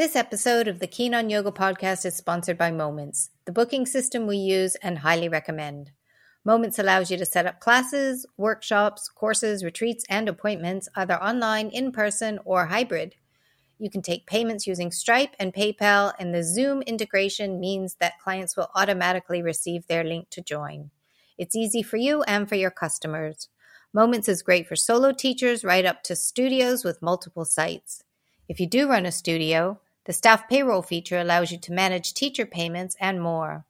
This episode of the Keen on Yoga podcast is sponsored by Momence, the booking system we use and highly recommend. Momence allows you to set up classes, workshops, courses, retreats, and appointments either online, in person, or hybrid. You can take payments using Stripe and PayPal, and the Zoom integration means that clients will automatically receive their link to join. It's easy for you and for your customers. Momence is great for solo teachers right up to studios with multiple sites. If you do run a studio, the staff payroll feature allows you to manage teacher payments and more.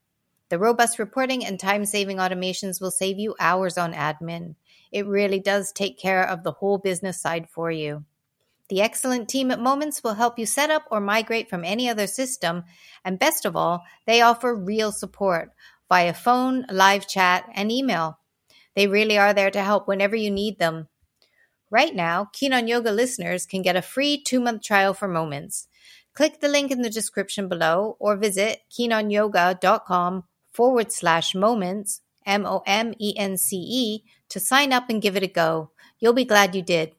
The robust reporting and time saving automations will save you hours on admin. It really does take care of the whole business side for you. The excellent team at Momence will help you set up or migrate from any other system, and best of all, they offer real support via phone, live chat, and email. They really are there to help whenever you need them. Right now, Keen on Yoga listeners can get a free two month trial for Momence. Click the link in the description below or visit keenonyoga.com forward slash momence, M O M E N C E, to sign up and give it a go. You'll be glad you did.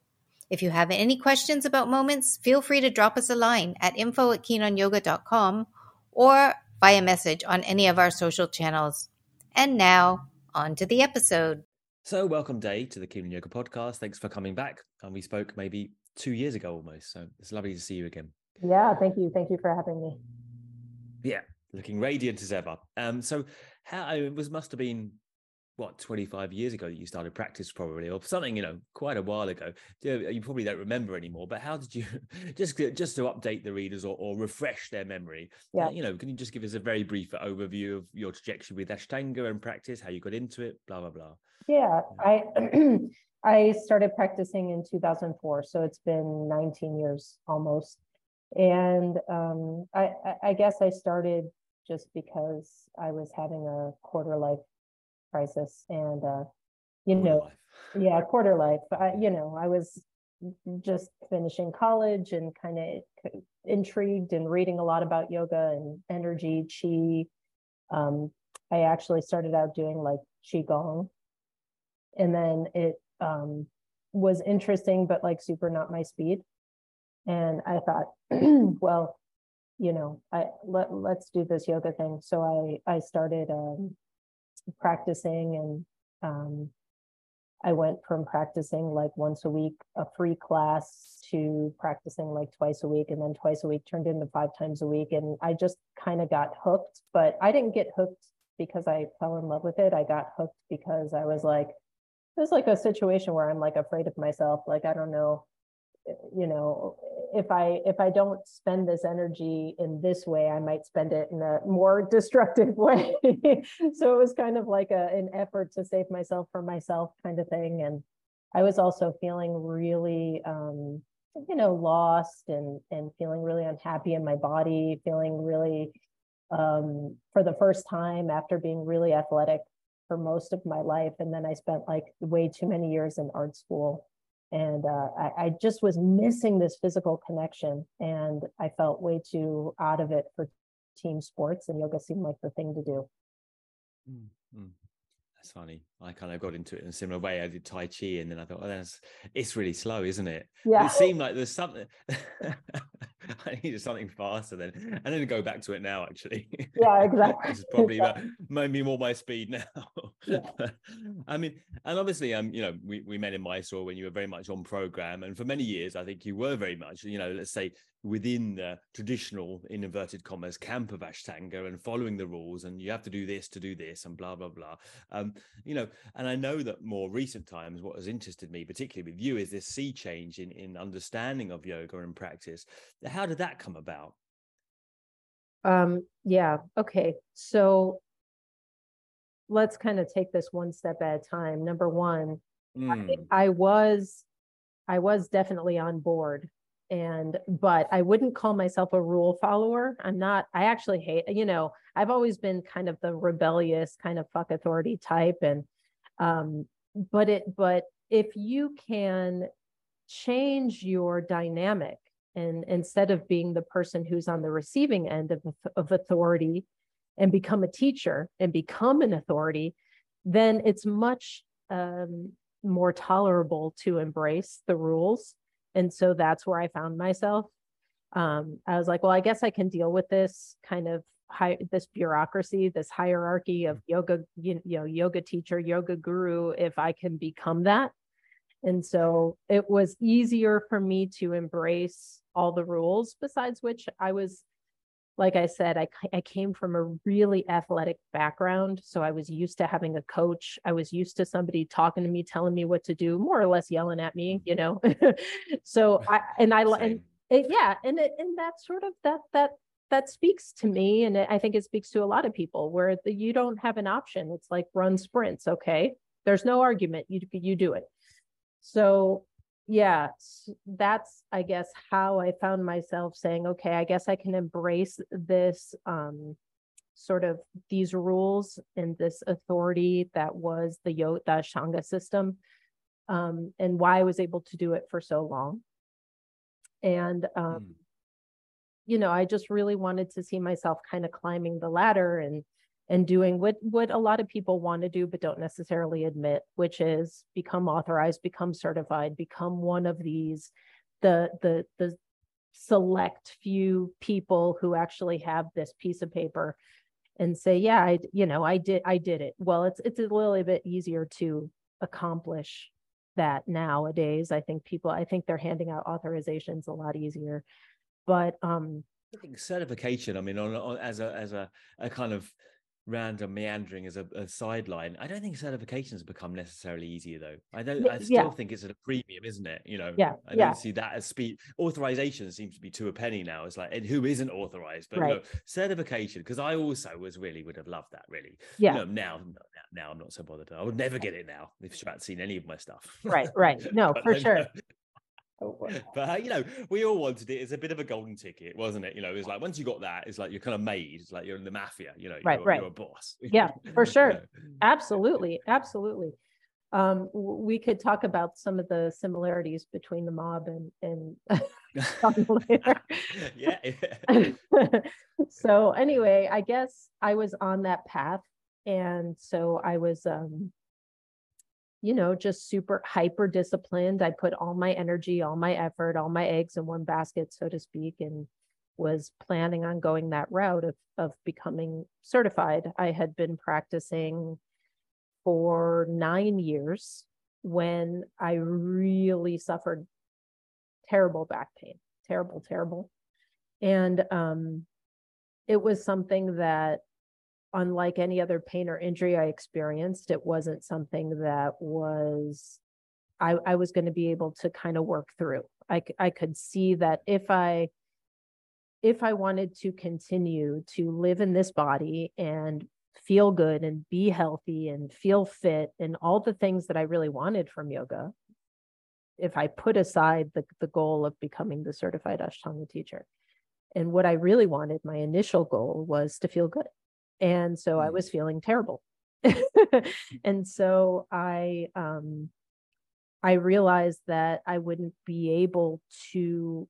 If you have any questions about Momence, feel free to drop us a line at info at keenonyoga.com or via message on any of our social channels. And now, on to the episode. So, welcome, Day, to the Keen on Yoga podcast. Thanks for coming back. And we spoke maybe two years ago almost. So, it's lovely to see you again. Yeah, thank you. Thank you for having me. Yeah, looking radiant as ever. Um, so, how it was must have been what 25 years ago that you started practice, probably, or something, you know, quite a while ago. You, probably don't remember anymore. But how did you just just to update the readers or, or refresh their memory? Yeah. uh, you know, can you just give us a very brief overview of your trajectory with Ashtanga and practice, how you got into it, blah blah blah. Yeah, I I started practicing in 2004, so it's been 19 years almost. And um, I- I guess I started just because I was having a quarter life crisis, and uh, you All know, life. yeah, quarter life. I, you know, I was just finishing college and kind of intrigued and reading a lot about yoga and energy, chi. Um, I actually started out doing like qigong, and then it um, was interesting, but like super not my speed. And I thought, well, you know, I let let's do this yoga thing. So I I started um, practicing and um, I went from practicing like once a week, a free class, to practicing like twice a week, and then twice a week turned into five times a week. And I just kind of got hooked, but I didn't get hooked because I fell in love with it. I got hooked because I was like, it was like a situation where I'm like afraid of myself. Like, I don't know, you know, if I if I don't spend this energy in this way, I might spend it in a more destructive way. so it was kind of like a, an effort to save myself for myself kind of thing. And I was also feeling really um, you know, lost and and feeling really unhappy in my body, feeling really um for the first time after being really athletic for most of my life. And then I spent like way too many years in art school. And uh, I, I just was missing this physical connection. And I felt way too out of it for team sports, and yoga seemed like the thing to do. Mm, mm. That's funny. I kind of got into it in a similar way. I did Tai Chi, and then I thought, oh, that's it's really slow, isn't it? But Yeah. It seemed like there's something. I needed something faster then, and then go back to it now. Actually, Yeah, exactly. this is probably Exactly. maybe more my speed now. Yeah. I mean, and obviously, um, you know, we, we met in Mysore when you were very much on program, and for many years, I think you were very much, you know, let's say within the traditional, in inverted commas, camp of Ashtanga and following the rules, and you have to do this to do this, and blah blah blah. Um, you know, and I know that more recent times, what has interested me, particularly with you, is this sea change in in understanding of yoga and practice. How did that come about? Um, yeah, okay. So let's kind of take this one step at a time. Number one, I, Mm, I was I was definitely on board and but I wouldn't call myself a rule follower. I'm not I actually hate, you know, I've always been kind of the rebellious kind of fuck authority type and um but it but if you can change your dynamic and instead of being the person who's on the receiving end of, of authority and become a teacher and become an authority then it's much um, more tolerable to embrace the rules. And so that's where i found myself. Um, i was like well i guess i can deal with this kind of high this bureaucracy this hierarchy of mm. yoga you, you know yoga teacher yoga guru if i can become that and so it was easier for me to embrace all the rules, besides which I was, like I said, I, I came from a really athletic background. So I was used to having a coach. I was used to somebody talking to me, telling me what to do, more or less yelling at me, mm-hmm. you know? so I, and I, and it, yeah. And it, and that sort of, that, that, that speaks to me. And I think it speaks to a lot of people where the, you don't have an option. It's like run sprints. Okay. There's no argument. You, you do it. So yeah, that's I guess how I found myself saying, okay, I guess I can embrace this um sort of these rules and this authority that was the Yoga the Ashtanga system, um, and why I was able to do it for so long. And um, mm. You know, I just really wanted to see myself kind of climbing the ladder and and doing what what a lot of people want to do but don't necessarily admit which is become authorized become certified become one of these the the the select few people who actually have this piece of paper and say yeah i you know i did i did it. Well it's it's a little bit easier to accomplish that nowadays. I think people i think they're handing out authorizations a lot easier but um I think certification. I mean, on, on as a as a a kind of random meandering as a, a, sideline. I don't think certification certifications become necessarily easier though. I don't. I still yeah. think it's at a premium, isn't it? You know. Yeah. I don't yeah. see that as speed. Authorization seems to be to a penny now. It's like, and who isn't authorized? But right. know, certification, because I also was really would have loved that. Really. Yeah. Now, now I'm not so bothered. I would never get it now if Sharat's seen any of my stuff. Right. Right. No, for sure. Oh, but uh, you know, we all wanted it. It's a bit of a golden ticket, wasn't it? You know, it's like once you got that, it's like you're kind of made. It's like you're in the mafia. You know, right, you're, right. you're a boss. Yeah, for sure. Absolutely, absolutely. Um, we could talk about some of the similarities between the mob and and yeah. yeah. so anyway, I guess I was on that path, and so I was um you know, just super hyper disciplined. I put all my energy, all my effort, all my eggs in one basket, so to speak, and was planning on going that route of, of becoming certified. I had been practicing for nine years when I really suffered terrible back pain, terrible, terrible. And um, it was something that unlike any other pain or injury I experienced, it wasn't something that was I, I was going to be able to kind of work through. I, I could see that if I if I wanted to continue to live in this body and feel good and be healthy and feel fit and all the things that I really wanted from yoga, if I put aside the, the goal of becoming the certified Ashtanga teacher. And what I really wanted, my initial goal was to feel good and so i mm. was feeling terrible and so i um i realized that i wouldn't be able to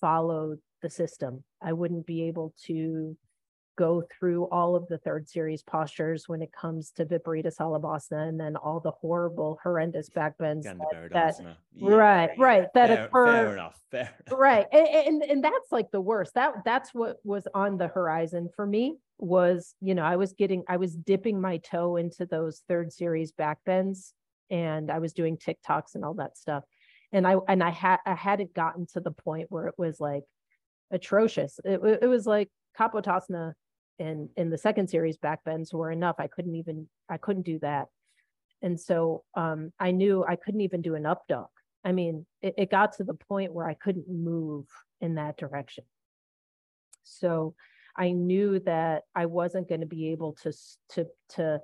follow the system i wouldn't be able to go through all of the third series postures when it comes to Viparita Salabhasana and then all the horrible, horrendous backbends. That, that yeah, right, right. That fair, occur. Fair enough. Fair enough. Right. And, and, and that's like the worst. That that's what was on the horizon for me was, you know, I was getting, I was dipping my toe into those third series backbends and I was doing TikToks and all that stuff. And I, and I had, I hadn't gotten to the point where it was like atrocious. It, it was like Kapotasana and in the second series backbends were enough. I couldn't even, I couldn't do that. And so um, I knew I couldn't even do an up dog. I mean, it, it got to the point where I couldn't move in that direction. So I knew that I wasn't going to be able to to to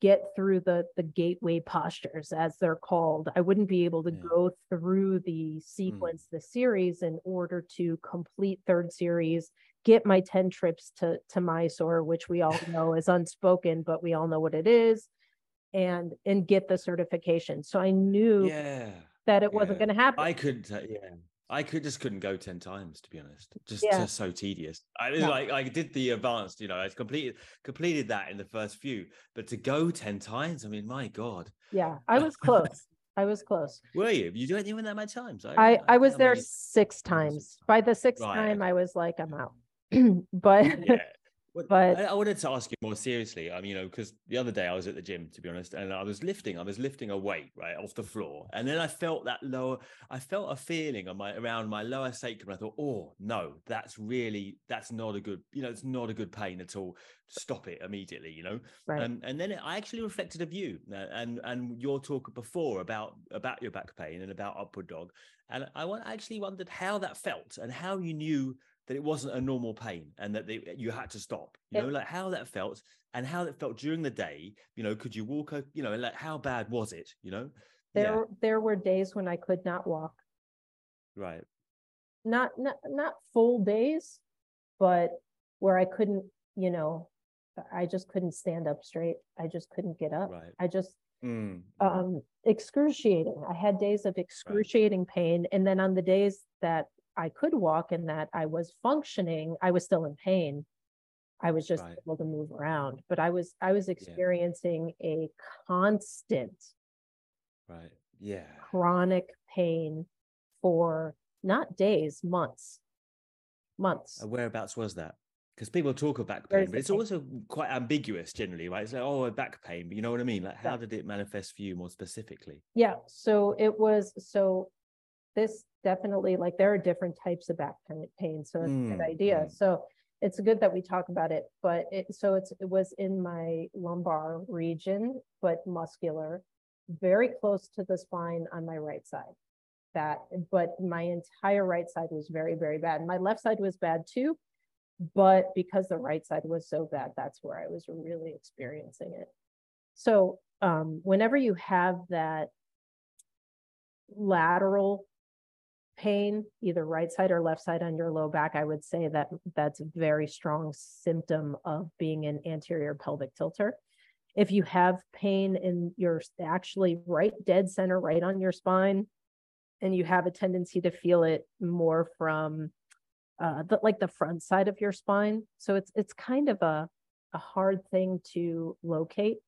get through the the gateway postures as they're called. I wouldn't be able to yeah. go through the hmm. sequence, mm. the series in order to complete third series, get my 10 trips to to Mysore, which we all know is unspoken, but we all know what it is, and and get the certification. So I knew yeah that it wasn't going to happen. I could, uh, yeah, I could just couldn't go ten times to be honest. Just, Yeah. just so tedious. I Yeah. like, I did the advanced, you know, I completed completed that in the first few, but to go ten times, I mean, my god, yeah, I was close. I was close. were you? You doing even that many times? I, I was there many- six times. By the sixth Right, time. I was like, I'm out. but yeah. Well, But- I, I wanted to ask you more seriously. I mean, you know, because the other day I was at the gym, to be honest, and I was lifting. I was lifting a weight right off the floor, and then I felt that lower. I felt a feeling on my around my lower sacrum. I thought, oh no, that's really that's not a good. You know, it's not a good pain at all. Stop it immediately. You know, right. and and then I actually reflected of you uh, and and your talk before about about your back pain and about upward dog, and I actually wondered how that felt and how you knew that it wasn't a normal pain and that they, you had to stop. You know, like how that felt and how it felt during the day. You know, could you walk? A, you know, like how bad was it? You know, there there were days when I could not walk. right, Not not not full days, but where I couldn't, you know, I just couldn't stand up straight. I just couldn't get up. right. I just Mm, um excruciating. I had days of excruciating pain. And then on the days that I could walk and that I was functioning, I was still in pain. I was just Right. able to move around, but I was I was experiencing a constant right. Yeah. chronic pain for not days, months. Months. Whereabouts was that? Because people talk of back pain, but it's pain? also quite ambiguous generally, right? It's like, oh, back pain, but you know what I mean? Like, how Yeah. did it manifest for you more specifically? Yeah, so it was so this definitely like there are different types of back pain, so it's a good Mm, idea. mm. So it's good that we talk about it, but it so it's it was in my lumbar region, but muscular, very close to the spine on my right side. That but my entire right side was very, very bad. My left side was bad too, but because the right side was so bad, that's where I was really experiencing it. So um, whenever you have that lateral pain, either right side or left side on your low back, I would say that that's a very strong symptom of being an anterior pelvic tilter. If you have pain in your actually right dead center, right on your spine, and you have a tendency to feel it more from uh, the, like the front side of your spine, so it's it's kind of a a hard thing to locate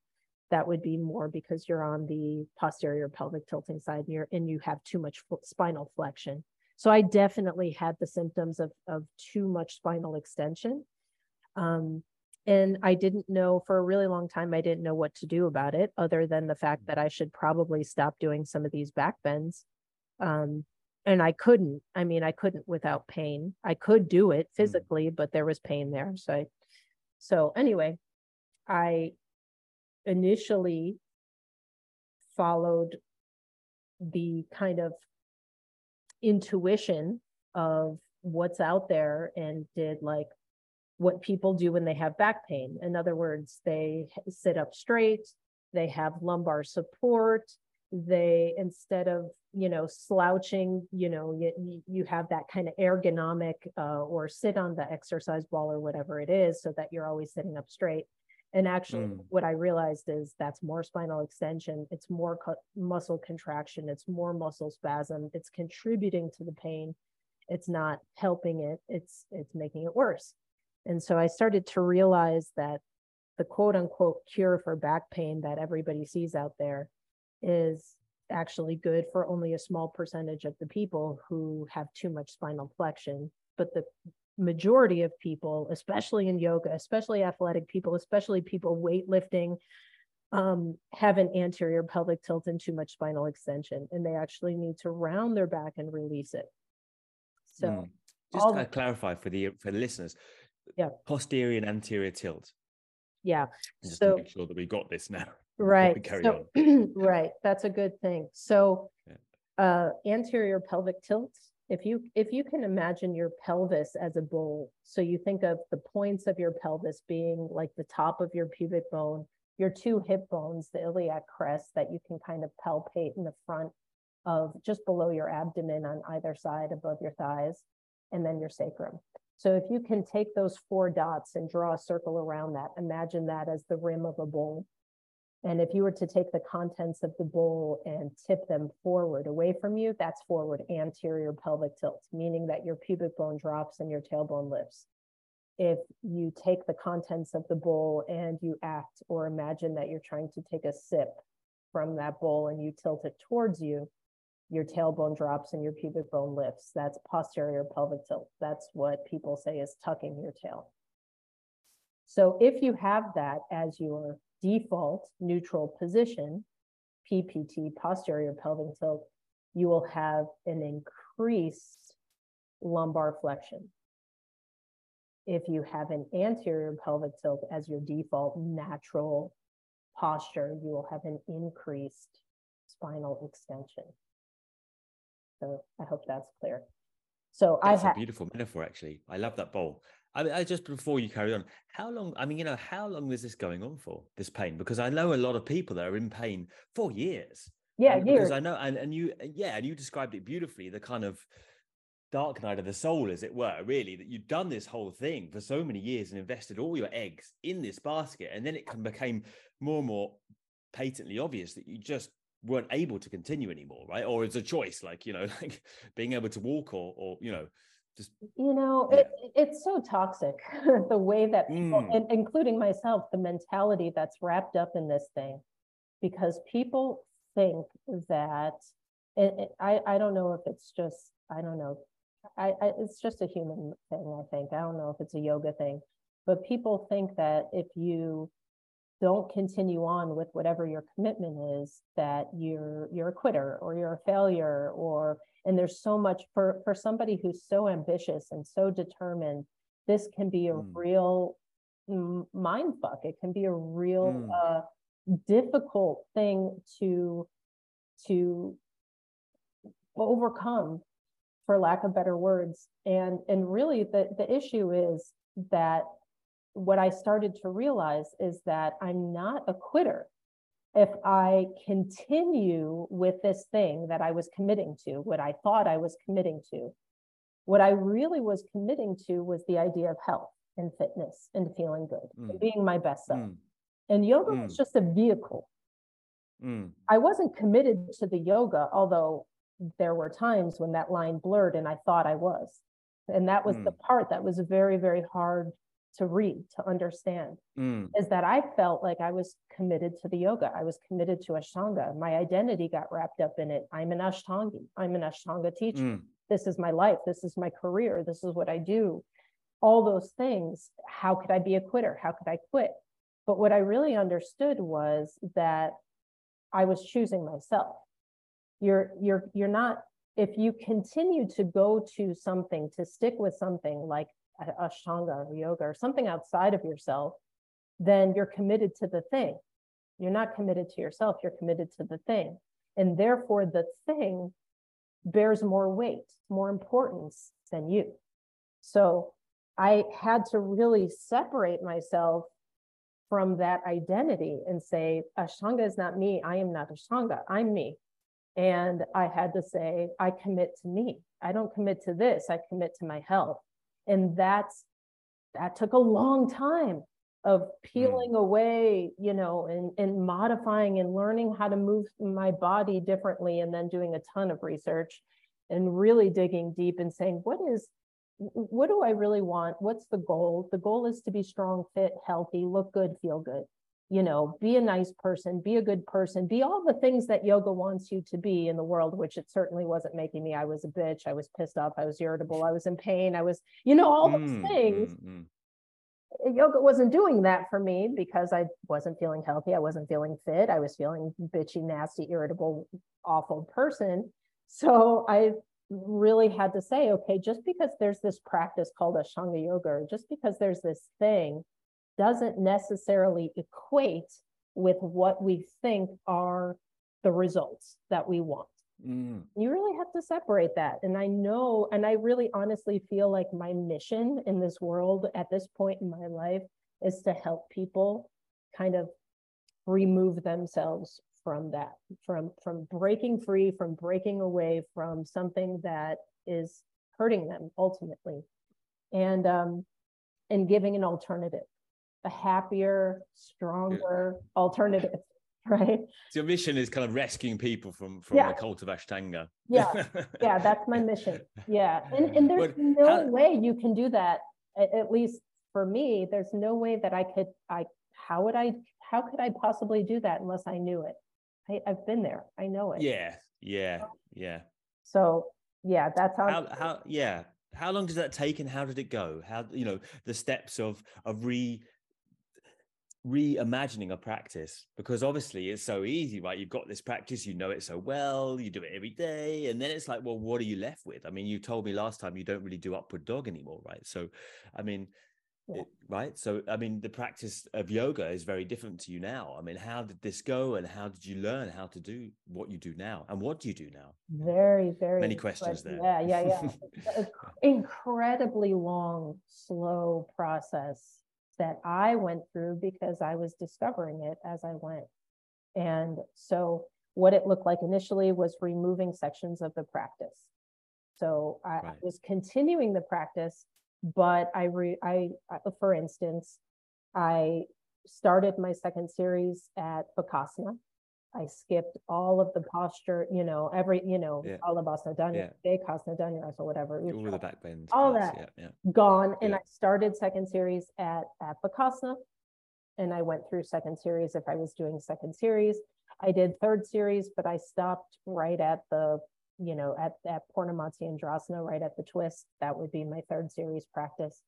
that would be more because you're on the posterior pelvic tilting side and you're and you have too much spinal flexion. So I definitely had the symptoms of of too much spinal extension. Um, and I didn't know for a really long time, I didn't know what to do about it, other than the fact that I should probably stop doing some of these back bends. Um, and I couldn't. I mean, I couldn't without pain. I could do it physically, but there was pain there. So, I, so anyway, I initially followed the kind of intuition of what's out there and did like what people do when they have back pain. In other words, they sit up straight, they have lumbar support, they instead of you know slouching you know you, you have that kind of ergonomic uh, or sit on the exercise ball or whatever it is so that you're always sitting up straight and actually Mm. what i realized is that's more spinal extension it's more co- muscle contraction it's more muscle spasm it's contributing to the pain it's not helping it it's it's making it worse and so i started to realize that the quote unquote cure for back pain that everybody sees out there is actually good for only a small percentage of the people who have too much spinal flexion but the majority of people especially in yoga especially athletic people especially people weightlifting um, have an anterior pelvic tilt and too much spinal extension and they actually need to round their back and release it so Mm. Just all to clarify for the for the listeners, Yeah. posterior and anterior tilt. yeah Just So- to make sure that we got this now. Right. carry So, right. That's a good thing. So, Yeah. uh, anterior pelvic tilt. If you if you can imagine your pelvis as a bowl, so you think of the points of your pelvis being like the top of your pubic bone, your two hip bones, the iliac crest that you can kind of palpate in the front of just below your abdomen on either side above your thighs, and then your sacrum. So if you can take those four dots and draw a circle around that, imagine that as the rim of a bowl And if you were to take the contents of the bowl and tip them forward away from you, that's forward anterior pelvic tilt, meaning that your pubic bone drops and your tailbone lifts. If you take the contents of the bowl and you act or imagine that you're trying to take a sip from that bowl and you tilt it towards you, your tailbone drops and your pubic bone lifts. That's posterior pelvic tilt. That's what people say is tucking your tail. So if you have that as your default neutral position, PPT, posterior pelvic tilt, you will have an increased lumbar flexion. If you have an anterior pelvic tilt as your default natural posture, you will have an increased spinal extension. So I hope that's clear. So That's I a have beautiful metaphor, actually. I love that bowl. I mean, I just before you carry on, how long? I mean, you know, how long is this going on for? This pain, because I know a lot of people that are in pain for years. yeah, And years. Because I know, and and you, yeah, and you described it beautifully. The kind of dark night of the soul, as it were, really, that you've done this whole thing for so many years and invested all your eggs in this basket, and then it can became more and more patently obvious that you just weren't able to continue anymore, right? Or it's a choice, like you know, like being able to walk, or or you know, just you know Yeah. it, it's so toxic the way that people Mm. and including myself the mentality that's wrapped up in this thing because people think that it, it- i i don't know if it's just i don't know I, I it's just a human thing i think i don't know if it's a yoga thing but people think that if you don't continue on with whatever your commitment is that you're you're a quitter or you're a failure or and there's so much for for somebody who's so ambitious and so determined this can be a Mm. real mind fuck it can be a real Mm. uh difficult thing to to overcome for lack of better words and and really the the issue is that what i started to realize is that i'm not a quitter if i continue with this thing that i was committing to what i thought i was committing to what i really was committing to was the idea of health and fitness and feeling good and Mm. being my best self mm, and yoga was Mm. just a vehicle mm, I wasn't committed to the yoga, although there were times when that line blurred and I thought I was. And that was the part that was very, very hard to read, to understand, mm, is that I felt like I was committed to the yoga. I was committed to Ashtanga. My identity got wrapped up in it. I'm an Ashtangi. I'm an Ashtanga teacher. mm, This is my life. This is my career. This is what I do. All those things. How could I be a quitter? How could I quit? But what I really understood was that I was choosing myself. You're you're you're not if you continue to go to something to stick with something like Ashtanga or yoga or something outside of yourself, then you're committed to the thing. You're not committed to yourself, you're committed to the thing. And therefore the thing bears more weight, more importance than you. So I had to really separate myself from that identity and say, Ashtanga is not me. I am not Ashtanga. I'm me. And I had to say, I commit to me. I don't commit to this. I commit to my health. And that's that took a long time of mm. peeling away, you know, and, and modifying and learning how to move my body differently and then doing a ton of research and really digging deep and saying, what is what do I really want? What's the goal? The goal is to be strong, fit, healthy, look good, feel good. You know, be a nice person, be a good person, be all the things that yoga wants you to be in the world, which it certainly wasn't making me. I was a bitch. I was pissed off. I was irritable. I was in pain. I was, you know, all those mm, things. mm, mm. Yoga wasn't doing that for me because I wasn't feeling healthy. I wasn't feeling fit. I was feeling bitchy, nasty, irritable, awful person. So I really had to say, okay, just because there's this practice called Ashtanga yoga, or just because there's this thing, doesn't necessarily equate with what we think are the results that we want. Mm, You really have to separate that. And I know, and I really honestly feel like my mission in this world at this point in my life is to help people kind of remove themselves from that from from breaking free from breaking away from something that is hurting them ultimately and um and giving an alternative a happier stronger alternative right? So your mission is kind of rescuing people from from Yeah. the cult of Ashtanga. Yeah, yeah, that's my mission. Yeah, and and there's But no how- way you can do that. At, least for me, there's no way that I could. I how would I? How could I possibly do that unless I knew it? I, I've been there. I know it. yeah, yeah, yeah. So yeah, that's how. How how yeah. How long does that take and how did it go? How you know the steps of of re reimagining a practice because obviously it's so easy right? You've got this practice you know it so well you do it every day and then it's like well what are you left with? I mean you told me last time you don't really do upward dog anymore right? So i mean Yeah. right? So i mean the practice of yoga is very different to you now. I mean how did this go and how did you learn how to do what you do now? And what do you do now? Very very many questions there. Yeah, yeah, yeah. Incredibly long, slow process that I went through because I was discovering it as I went. And so what it looked like initially was removing sections of the practice. So I I Right. was continuing the practice, but I re I, I- for instance, I started my second series at Bakasana. I skipped all of the posture, you know, every, you know, Yeah. Alabasana Danya, Dekasana Danya, or whatever. all the back bends all parts, that. yeah yeah Gone. And Yeah. I started second series at, at Bakasana. And I went through second series if I was doing second series. I did third series, but I stopped right at the, you know, at, at Purna Matsyendrasana, right at the twist. That would be my third series practice.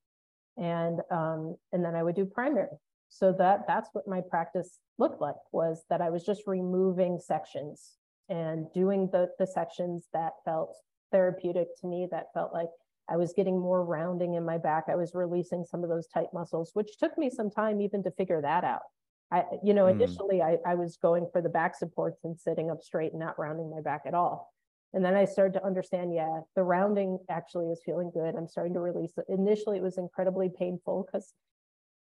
And, um, and then I would do primary. So that, that's what my practice looked like was that I was just removing sections and doing the, the sections that felt therapeutic to me, that felt like I was getting more rounding in my back. I was releasing some of those tight muscles, which took me some time even to figure that out. I, you know, Mm. initially I, I was going for the back supports and sitting up straight and not rounding my back at all. And then I started to understand, yeah, the rounding actually is feeling good. I'm starting to release it. Initially, it was incredibly painful because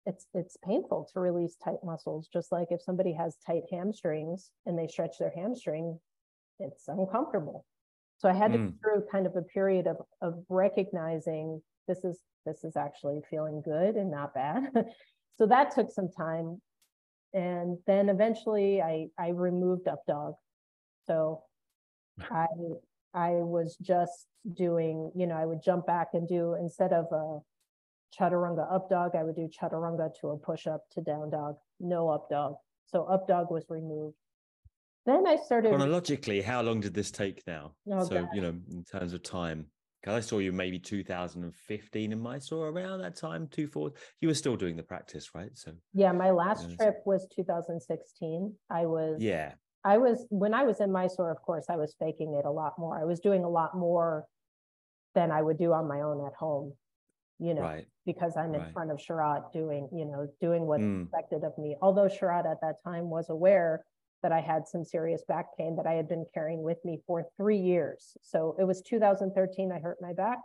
it's it's painful to release tight muscles. Just like if somebody has tight hamstrings and they stretch their hamstring, it's uncomfortable. So I had to go Mm. through kind of a period of of recognizing this is this is actually feeling good and not bad. so that took some time. And then eventually I I removed up dog. So I I was just doing, you know, I would jump back and do instead of a chaturanga up dog, I would do chaturanga to a push up to down dog, no up dog. So up dog was removed. Then I started chronologically how long did this take now Oh, so God. you know in terms of time because i saw you maybe 2015 in mysore around that time two four you were still doing the practice right so yeah, my last trip was 2016. I was yeah I was when I was in Mysore, of course, I was faking it a lot more. I was doing a lot more than I would do on my own at home, you know, right because I'm in right. front of Sharat doing, you know, doing what's Mm. expected of me. Although Sharat at that time was aware that I had some serious back pain that I had been carrying with me for three years. So it was 2013, I hurt my back.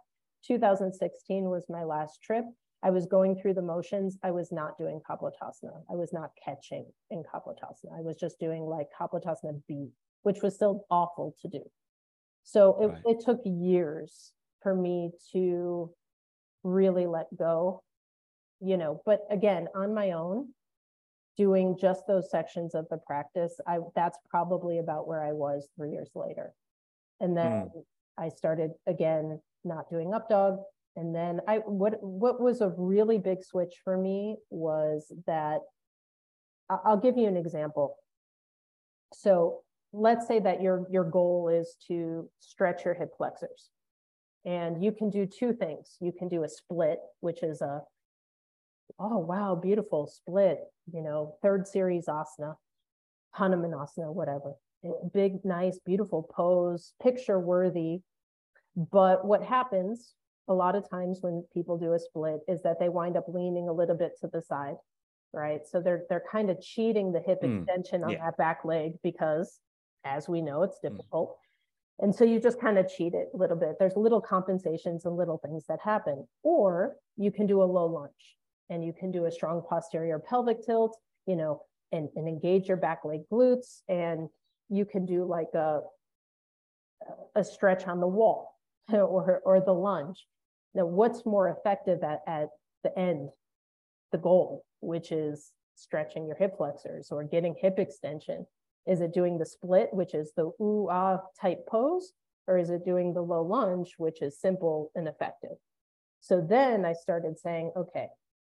2016 was my last trip. I was going through the motions. I was not doing Kapotasana. I was not catching in Kapotasana. I was just doing like Kapotasana B, which was still awful to do. So it, Right. it took years for me to really let go, you know, but again, on my own, doing just those sections of the practice, I that's probably about where I was three years later. And then hmm. I started again not doing up dog. And then I what what was a really big switch for me was that I'll give you an example. So let's say that your your goal is to stretch your hip flexors. And you can do two things. You can do a split, which is a oh wow, beautiful split, you know, third series asana, Hanumanasana, whatever. Big, nice, beautiful pose, picture worthy. But what happens a lot of times when people do a split is that they wind up leaning a little bit to the side, right? So they're they're kind of cheating the hip Mm, extension on yeah. that back leg because, as we know, it's Mm. And so you just kind of cheat it a little bit. There's little compensations and little things that happen. Or you can do a low lunge and you can do a strong posterior pelvic tilt, you know, and, and engage your back leg glutes. And you can do like a, a stretch on the wall or, or the lunge. Now, what's more effective at, at the end, the goal, which is stretching your hip flexors or getting hip extension? Is it doing the split, which is the ooh ah type pose, or is it doing the low lunge, which is simple and effective? So then I started saying, okay,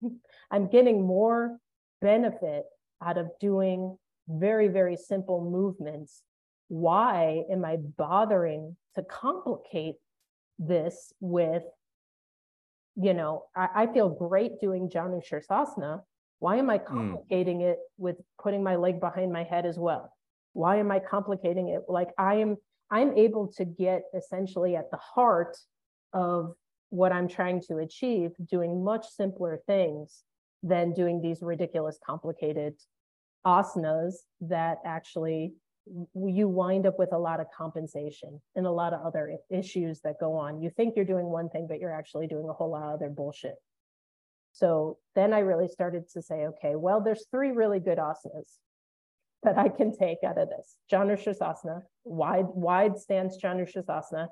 I'm getting more benefit out of doing very, very simple movements. Why am I bothering to complicate this with, you know, I, I feel great doing Janu Shirsasana. Why am I complicating it with putting my leg behind my head as well? Why am I complicating it? Like I am, I'm able to get essentially at the heart of what I'm trying to achieve, doing much simpler things than doing these ridiculous, complicated asanas that actually you wind up with a lot of compensation and a lot of other issues that go on. You think you're doing one thing, but you're actually doing a whole lot of other bullshit. So then I really started to say, okay, well, there's three really good asanas that I can take out of this. Janushirasana, wide, wide stance Janushirasana,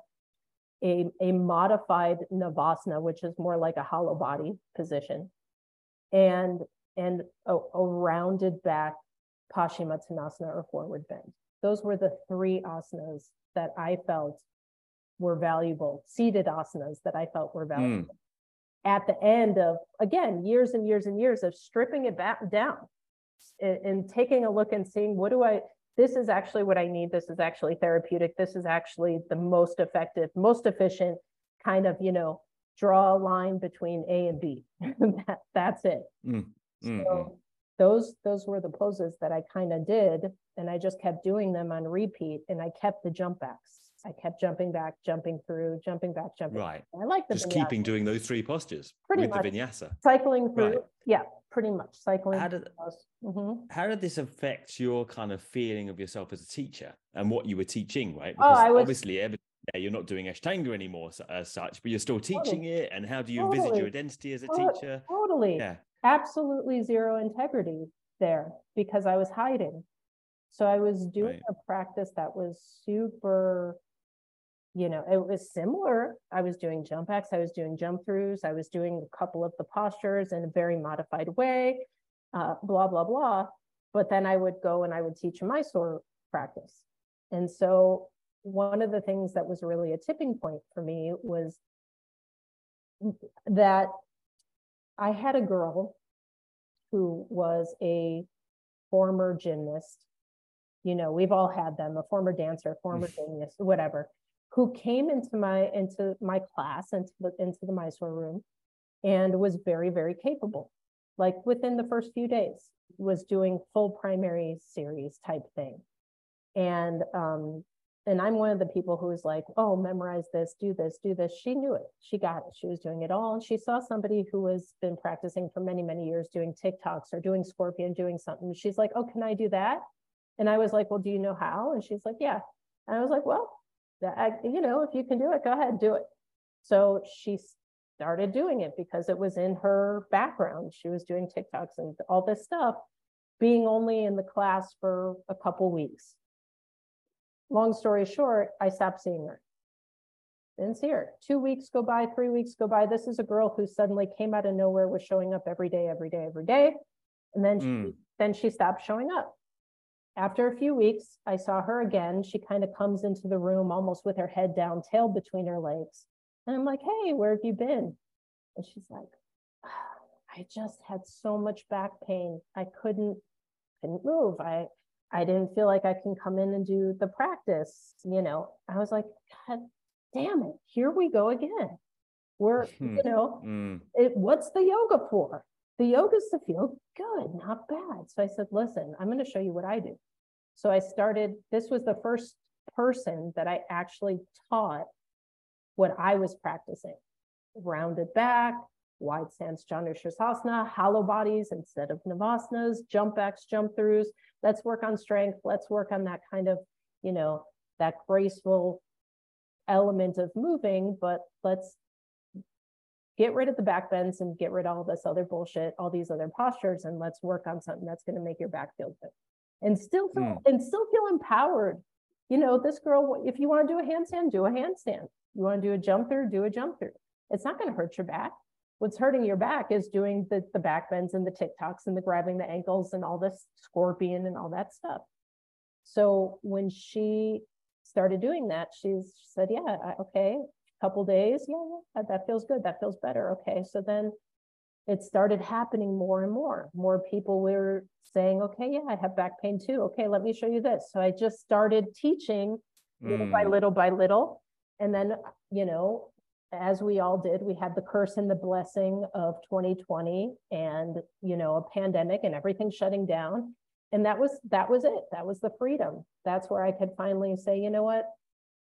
a, a modified Navasana, which is more like a hollow body position, and, and a, a rounded back Paschimottanasana or forward bend. Those were the three asanas that I felt were valuable, seated asanas that I felt were valuable. Hmm. At the end of, again, years and years and years of stripping it back down and, and taking a look and seeing what do I, this is actually what I need. This is actually therapeutic. This is actually the most effective, most efficient kind of, you know, draw a line between A and B. that, that's it. Mm, mm, So those those were the poses that I kind of did, and I just kept doing them on repeat, and I kept the jump backs. I kept jumping back, jumping through, jumping back, jumping. Right. I like the Just vinyasa. keeping doing those three postures Pretty with much. the vinyasa. cycling through. Right. Yeah, pretty much cycling. How did hmm how did this affect your kind of feeling of yourself as a teacher and what you were teaching, right? Oh, I was- obviously yeah, you're not doing Ashtanga anymore as such, but you're still teaching it. And how do you envisage Totally. your identity as a Tot- teacher? Totally. Yeah. absolutely zero integrity there because I was hiding. So I was doing Right. a practice that was super, you know, it was similar. I was doing jump backs, I was doing jump throughs, I was doing a couple of the postures in a very modified way, uh, blah, blah, blah. But then I would go and I would teach a Mysore practice. And so one of the things that was really a tipping point for me was that I had a girl who was a former gymnast. You know, we've all had them, a former dancer, former gymnast, whatever, who came into my into my class, into the into the Mysore room, and was very, very capable. Like within the first few days, was doing full primary series type thing. And um, and I'm one of the people who was like, oh, memorize this, do this, do this. She knew it. She got it. She was doing it all. And she saw somebody who has been practicing for many, many years doing TikToks or doing scorpion, doing something. She's like, oh, can I do that? And I was like, well, do you know how? And she's like, yeah. And I was like, well, that- I, you know, if you can do it, go ahead, and do it. So she started doing it because it was in her background. She was doing TikToks and all this stuff, being only in the class for a couple weeks long story short, I stopped seeing her. Didn't see her. Two weeks go by, three weeks go by. This is a girl who suddenly came out of nowhere, was showing up every day, every day, every day. And then she, Mm. then she stopped showing up. After a few weeks, I saw her again. She kind of comes into the room almost with her head down, tail between her legs. And I'm like, hey, where have you been? And she's like, "Ah, I just had so much back pain. I couldn't, couldn't move. I I didn't feel like I can come in and do the practice, you know. I was like, God damn it, here we go again. We're, Hmm. you know, Mm, it, what's the yoga for? The yoga's to feel good, not bad. So I said, listen, I'm going to show you what I do. So I started, this was the first person that I actually taught what I was practicing. Rounded back, wide stance Janushirasana, hollow bodies instead of Navasanas, jump backs, jump throughs. Let's work on strength. Let's work on that kind of, you know, that graceful element of moving, but let's get rid of the back bends and get rid of all this other bullshit, all these other postures, and let's work on something that's going to make your back feel good and still feel hmm. and still feel empowered. You know, this girl, if you want to do a handstand, do a handstand. You want to do a jump through, do a jump through. It's not going to hurt your back. what's hurting your back is doing the, the back bends and the TikToks and the grabbing the ankles and all this scorpion and all that stuff. So when she started doing that, she's she said, yeah, I, okay, couple days, yeah, yeah, that- feels good. That feels better. Okay. So then it started happening more and more. More people were saying, okay, yeah, I have back pain too. Okay, let me show you this. So I just started teaching little by Mm. little by little. And then, you know, as we all did, we had the curse and the blessing of 2020 and, you know, a pandemic and everything shutting down. And that was, that was it. That was the freedom. That's where I could finally say, you know what?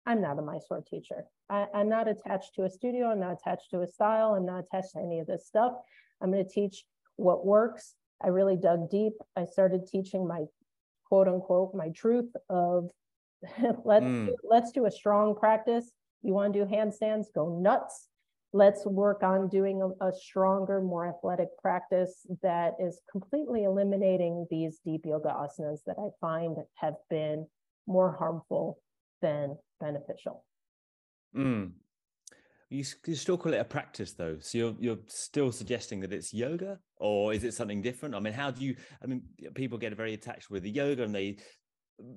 I'm not a Mysore teacher. I, I'm not attached to a studio. I'm not attached to a style. I'm not attached to any of this stuff. I'm going to teach what works. I really dug deep. I started teaching my quote unquote, my truth of let's, Mm. do- let's do a strong practice. You want to do handstands, go nuts. Let's work on doing a, a stronger, more athletic practice that is completely eliminating these deep yoga asanas that I find have been more harmful than beneficial. Mm. You, you still call it a practice though, so you're you're still suggesting that it's yoga, or is it something different? I mean, how do you? I mean, people get very attached with the yoga, and they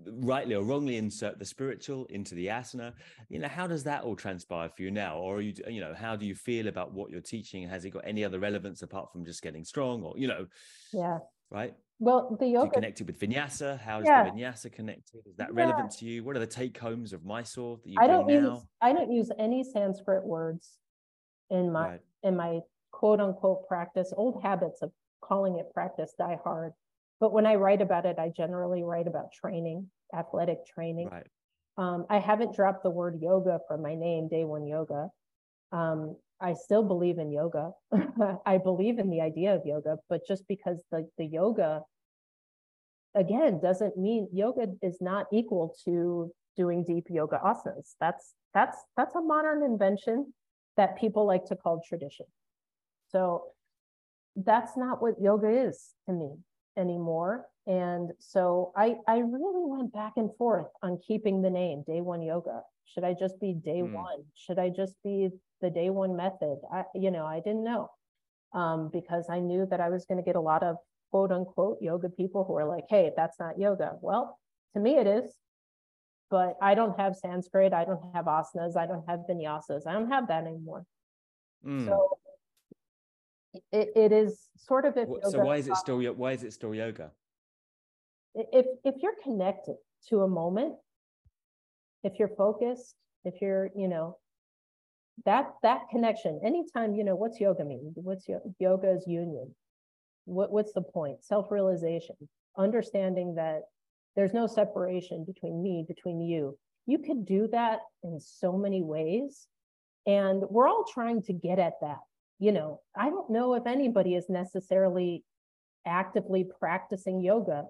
rightly or wrongly insert the spiritual into the asana. You know, how does that all transpire for you now, or are you, you know, how do you feel about what you're teaching? Has it got any other relevance apart from just getting strong, or you know, Yeah. right? Well, the yoga connect it with vinyasa? How is Yeah. the vinyasa connected? Is that Yeah. relevant to you? What are the take homes of Mysore that you I do don't now? use I don't use any Sanskrit words in my Right. in my quote unquote practice. Old habits of calling it practice die hard. But when I write about it, I generally write about training, athletic training. Right. Um, I haven't dropped the word yoga from my name, Day One Yoga. Um, I still believe in yoga. I believe in the idea of yoga, but just because the the yoga again doesn't mean yoga is not equal to doing deep yoga asanas. That's that's that's a modern invention that people like to call tradition. So that's not what yoga is to me anymore. And so I I really went back and forth on keeping the name Day One Yoga. Should I just be Day Hmm. One? Should I just be the Day One method? I you know I didn't know um, because I knew that I was going to get a lot of quote unquote yoga people who are like, hey, that's not yoga. Well, to me it is, but I don't have Sanskrit. I don't have asanas. I don't have vinyasas. I don't have that anymore. Mm. So it, it is sort of if so why is it still why is it still yoga? if if you're connected to a moment, if you're focused, if you're you know that that connection. Anytime you know what's yoga mean? What's yo- yoga is union. What what's the point? Self realization, understanding that there's no separation between me, between you. You could do that in so many ways, and we're all trying to get at that. You know, I don't know if anybody is necessarily actively practicing yoga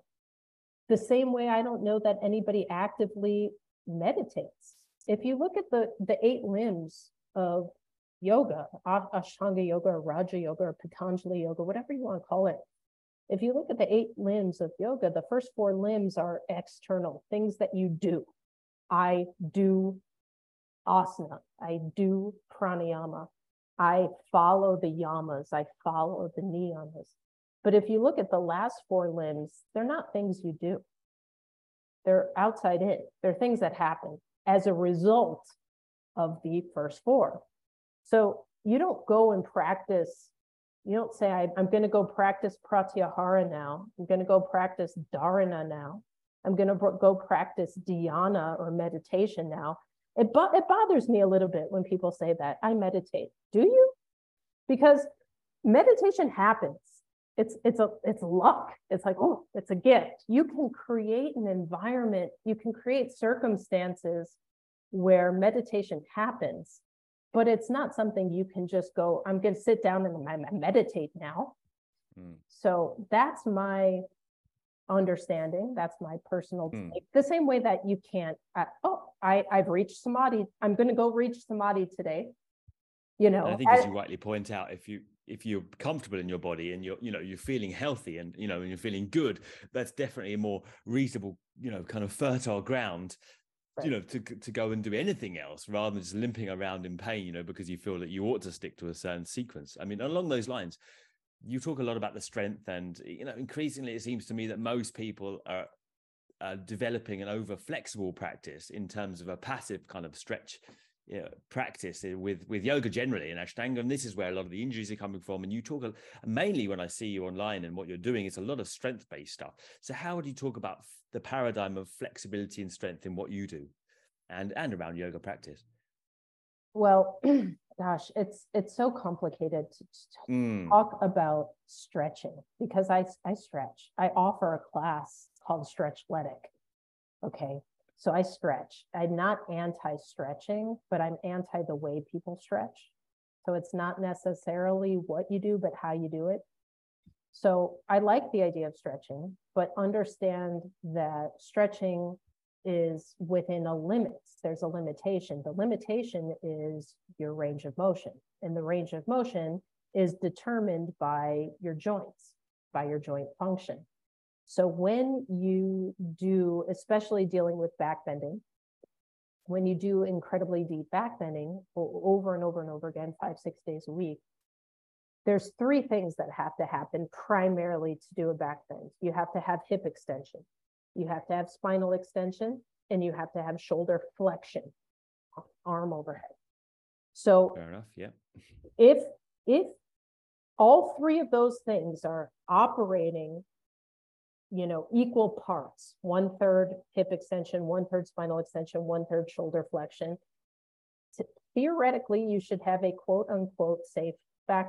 the same way I don't know that anybody actively meditates. If you look at the the eight limbs of yoga, Ashtanga yoga or Raja yoga or Patanjali yoga, whatever you want to call it. If you look at the eight limbs of yoga, the first four limbs are external, things that you do. I do asana, I do pranayama, I follow the yamas, I follow the niyamas. But if you look at the last four limbs, they're not things you do. They're outside in. They're things that happen as a result of the first four. So you don't go and practice, you don't say, I, am going to go practice pratyahara now. I'm going to go practice dharana now. I'm going to go practice dhyana or meditation now. It, bo- it bothers me a little bit when people say that. I meditate. Do you? Because meditation happens it's it's a it's luck. It's like oh it's a gift. You can create an environment you can create circumstances where meditation happens but it's not something you can just go i'm going to sit down and I meditate now. Mm. so that's my understanding. That's my personal Mm. take. The same way that you can't uh, oh i i've reached samadhi. I'm going to go reach samadhi today. You know And I think, I- as you rightly point out, if you if you're comfortable in your body and you're you know you're feeling healthy and you know and you're feeling good, that's definitely a more reasonable you know kind of fertile ground you know to to go and do anything else rather than just limping around in pain you know because you feel that you ought to stick to a certain sequence. I mean along those lines you talk a lot about the strength and you know increasingly it seems to me that most people are uh, developing an over flexible practice in terms of a passive kind of stretch you know, practice with with yoga generally and ashtanga and this is where a lot of the injuries are coming from and you talk mainly when i see you online and what you're doing it's a lot of strength based stuff. So how would you talk about the paradigm of flexibility and strength in what you do and and around yoga practice? Well gosh it's it's so complicated to, to Mm, talk about stretching because i i stretch. I offer a class called stretchletic okay so i stretch. I'm not anti-stretching but i'm anti the way people stretch. So it's not necessarily what you do but how you do it. So i like the idea of stretching but understand that stretching is within a limit. There's a limitation. The limitation is your range of motion and the range of motion is determined by your joints by your joint function so when you do, especially dealing with back bending, when you do incredibly deep back bending over and over and over again, five, six days a week, there's three things that have to happen primarily to do a back bend. You have to have hip extension, you have to have spinal extension, and you have to have shoulder flexion, arm overhead. So fair enough yeah if if all three of those things are operating you know equal parts one third hip extension one third spinal extension one third shoulder flexion. Theoretically you should have a quote unquote safe back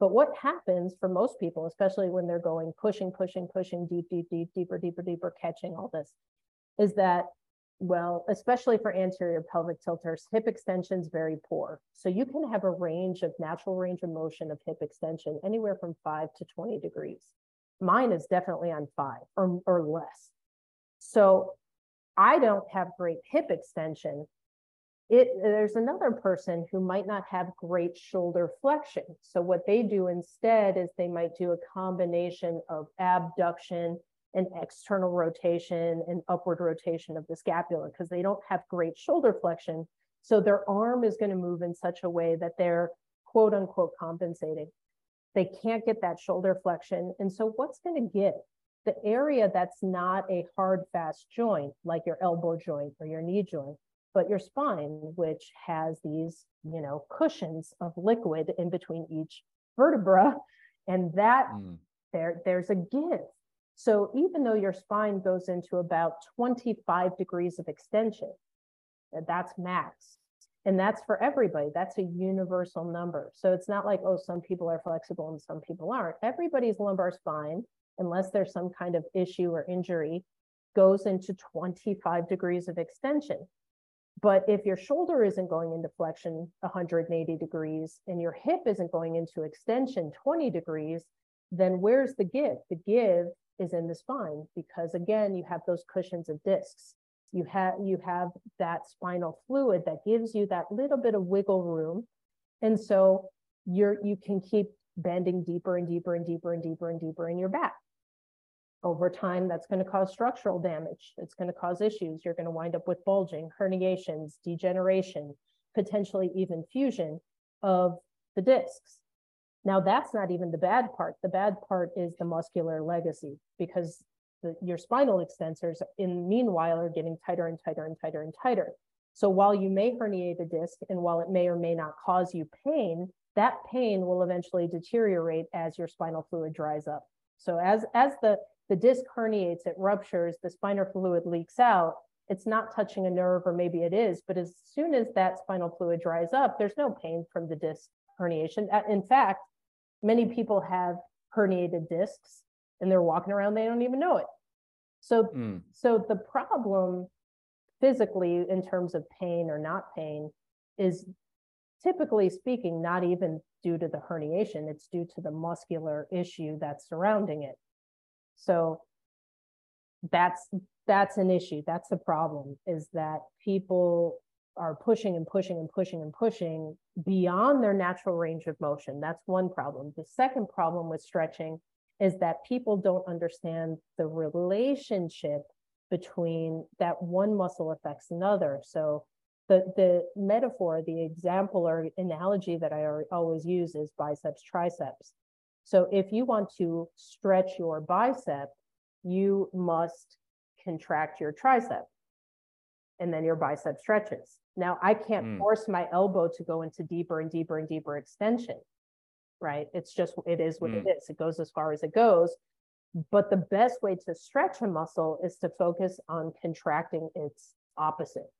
but what happens for most people especially when they're going pushing pushing pushing deep deep deep deeper deeper deeper catching all this is that well especially for anterior pelvic tilters hip extension is very poor. So you can have a range of natural range of motion of hip extension anywhere from 5 to 20 degrees mine is definitely on five or, or less. So I don't have great hip extension. It, there's another person who might not have great shoulder flexion. So what they do instead is they might do a combination of abduction and external rotation and upward rotation of the scapula because they don't have great shoulder flexion. So their arm is going to move in such a way that they're quote unquote compensating. They can't get that shoulder flexion. And so what's going to give? The area that's not a hard, fast joint, like your elbow joint or your knee joint, but your spine, which has these, you know, cushions of liquid in between each vertebra. And that Mm, there, there's a give. So even though your spine goes into about 25 degrees of extension, that's max. And that's for everybody. That's a universal number. So it's not like, oh, some people are flexible and some people aren't. Everybody's lumbar spine, unless there's some kind of issue or injury, goes into 25 degrees of extension. But if your shoulder isn't going into flexion 180 degrees and your hip isn't going into extension 20 degrees, then where's the give? The give is in the spine because again, you have those cushions of discs you have you have that spinal fluid that gives you that little bit of wiggle room. And so you're you can keep bending deeper and deeper and deeper and deeper and deeper in your back. Over time that's going to cause structural damage. It's going to cause issues. You're going to wind up with bulging herniations degeneration potentially even fusion of the discs. Now that's not even the bad part. The bad part is the muscular legacy because the, your spinal extensors in meanwhile are getting tighter and tighter and tighter and tighter. So while you may herniate a disc and while it may or may not cause you pain, that pain will eventually deteriorate as your spinal fluid dries up. So as, as the, the disc herniates, it ruptures, the spinal fluid leaks out, it's not touching a nerve or maybe it is, but as soon as that spinal fluid dries up, there's no pain from the disc herniation. In fact, many people have herniated discs and they're walking around, they don't even know it. So, mm, so the problem physically in terms of pain or not pain is typically speaking not even due to the herniation, it's due to the muscular issue that's surrounding it. So that's that's an issue. That's the problem is that people are pushing and pushing and pushing and pushing beyond their natural range of motion. That's one problem. The second problem with stretching is that people don't understand the relationship between that one muscle affects another. So the the metaphor, the example or analogy that I always use is biceps triceps. So if you want to stretch your bicep, you must contract your tricep. And then your bicep stretches. Now I can't Mm. force my elbow to go into deeper and deeper and deeper extension. Right? It's just it is what it is. It goes as far as it goes. But the best way to stretch a muscle is to focus on contracting its opposite.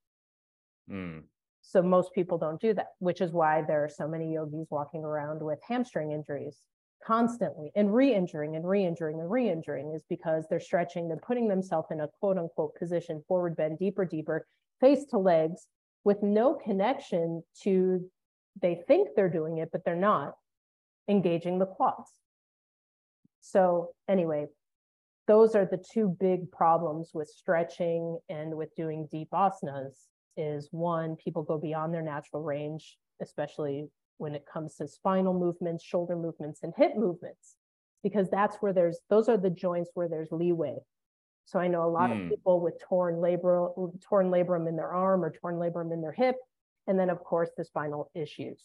Mm. So most people don't do that, which is why there are so many yogis walking around with hamstring injuries constantly and re-injuring and re-injuring and re-injuring is because they're stretching, they're putting themselves in a quote unquote position, forward bend, deeper, deeper, face to legs with no connection to they think they're doing it, but they're not engaging the quads. So anyway, those are the two big problems with stretching and with doing deep asanas is one, people go beyond their natural range, especially when it comes to spinal movements, shoulder movements, and hip movements, because that's where there's those are the joints where there's leeway. So I know a lot Hmm. of people with torn labrum, torn labrum in their arm or torn labrum in their hip, and then of course the spinal issues.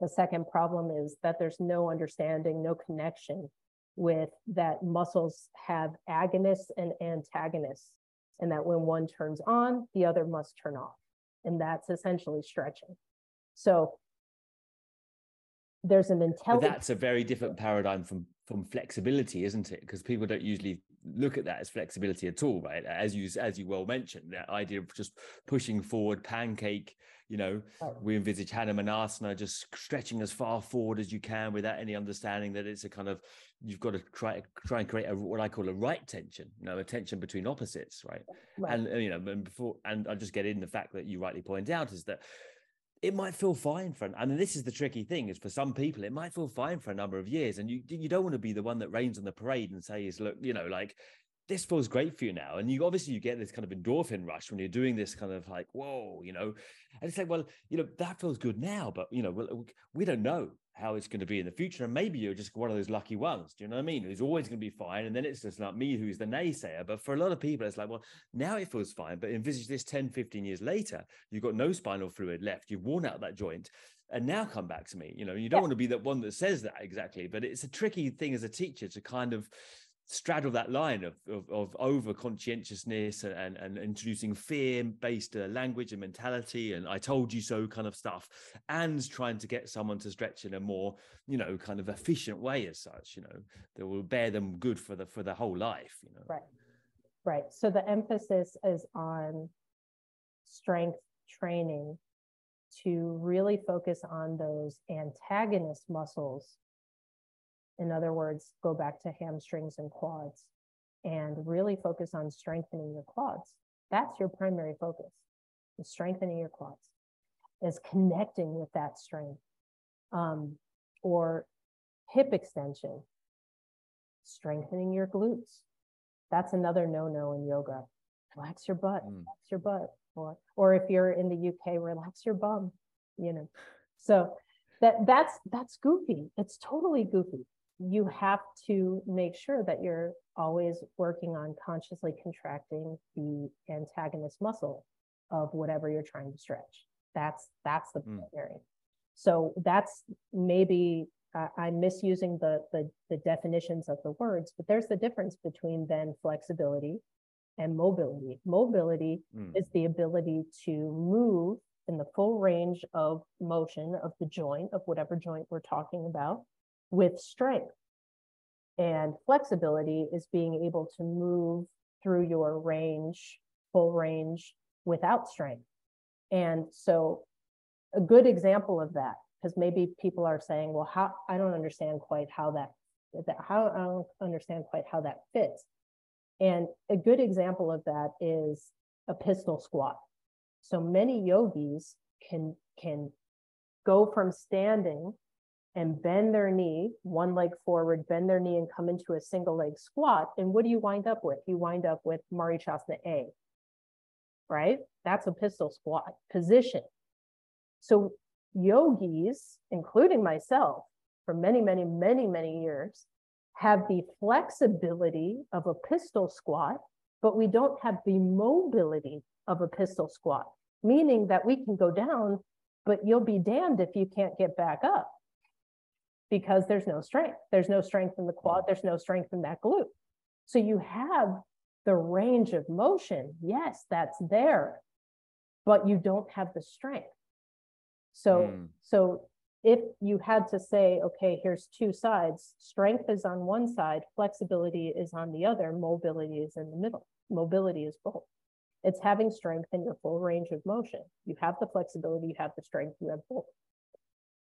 The second problem is that there's no understanding, no connection with that muscles have agonists and antagonists, and that when one turns on, the other must turn off. And that's essentially stretching. So there's an intelligence. that's a very different paradigm from from flexibility, isn't it? Because people don't usually look at that as flexibility at all, right? As you as you well mentioned, that idea of just pushing forward, pancake. You know, Right. we envisage Hanumanasana, just stretching as far forward as you can without any understanding that it's a kind of you've got to try try and create a what I call a right tension, you know, a tension between opposites, right? Right. And you know, and before, and I'll just get in the fact that you rightly point out is that it might feel fine for, and this is the tricky thing is for some people it might feel fine for a number of years, and you you don't want to be the one that rains on the parade and says, look, you know, like this feels great for you now, and you obviously you get this kind of endorphin rush when you're doing this kind of like whoa, you know, and it's like well, you know, that feels good now, but you know, we don't know how it's going to be in the future. And maybe you're just one of those lucky ones. Do you know what I mean? Who's always going to be fine. And then it's just like me who's the naysayer. But for a lot of people, it's like, well, now it feels fine. But envisage this 10, 15 years later, you've got no spinal fluid left. You've worn out that joint. And now come back to me. You know, you don't Yeah. want to be that one that says that exactly. But it's a tricky thing as a teacher to kind of straddle that line of of, of over conscientiousness and, and, and introducing fear based uh, language and mentality and I told you so kind of stuff and trying to get someone to stretch in a more you know kind of efficient way as such you know that will bear them good for the for the whole life you know Right. Right. So the emphasis is on strength training to really focus on those antagonist muscles. In other words, go back to hamstrings and quads and really focus on strengthening your quads. That's your primary focus, is strengthening your quads, is connecting with that strength. Um, or hip extension, strengthening your glutes that's another no-no in yoga. Relax your butt, Mm. relax your butt. Or or if you're in the UK, relax your bum, you know. So that that's that's goofy. It's totally goofy. You have to make sure that you're always working on consciously contracting the antagonist muscle of whatever you're trying to stretch. That's that's the Mm. primary. So that's maybe I- I'm misusing the, the the definitions of the words, but there's the difference between then flexibility and mobility. Mobility Mm. is the ability to move in the full range of motion of the joint of whatever joint we're talking about with strength. And flexibility is being able to move through your range, full range without strength. And so a good example of that because maybe people are saying, well, how I don't understand quite how that, that how I don't understand quite how that fits. And a good example of that is a pistol squat. So many yogis can can go from standing and bend their knee, one leg forward, bend their knee and come into a single leg squat. And what do you wind up with? You wind up with Marichyasana A, right? That's a pistol squat position. So yogis, including myself, for many, many, many, many years, have the flexibility of a pistol squat but we don't have the mobility of a pistol squat, meaning that we can go down, but you'll be damned if you can't get back up because there's no strength. There's no strength in the quad, there's no strength in that glute. So you have the range of motion. Yes, that's there, but you don't have the strength. So, Mm. so if you had to say, okay, here's two sides, strength is on one side, flexibility is on the other, mobility is in the middle. Mobility is both. It's having strength in your full range of motion. You have the flexibility, you have the strength, you have both.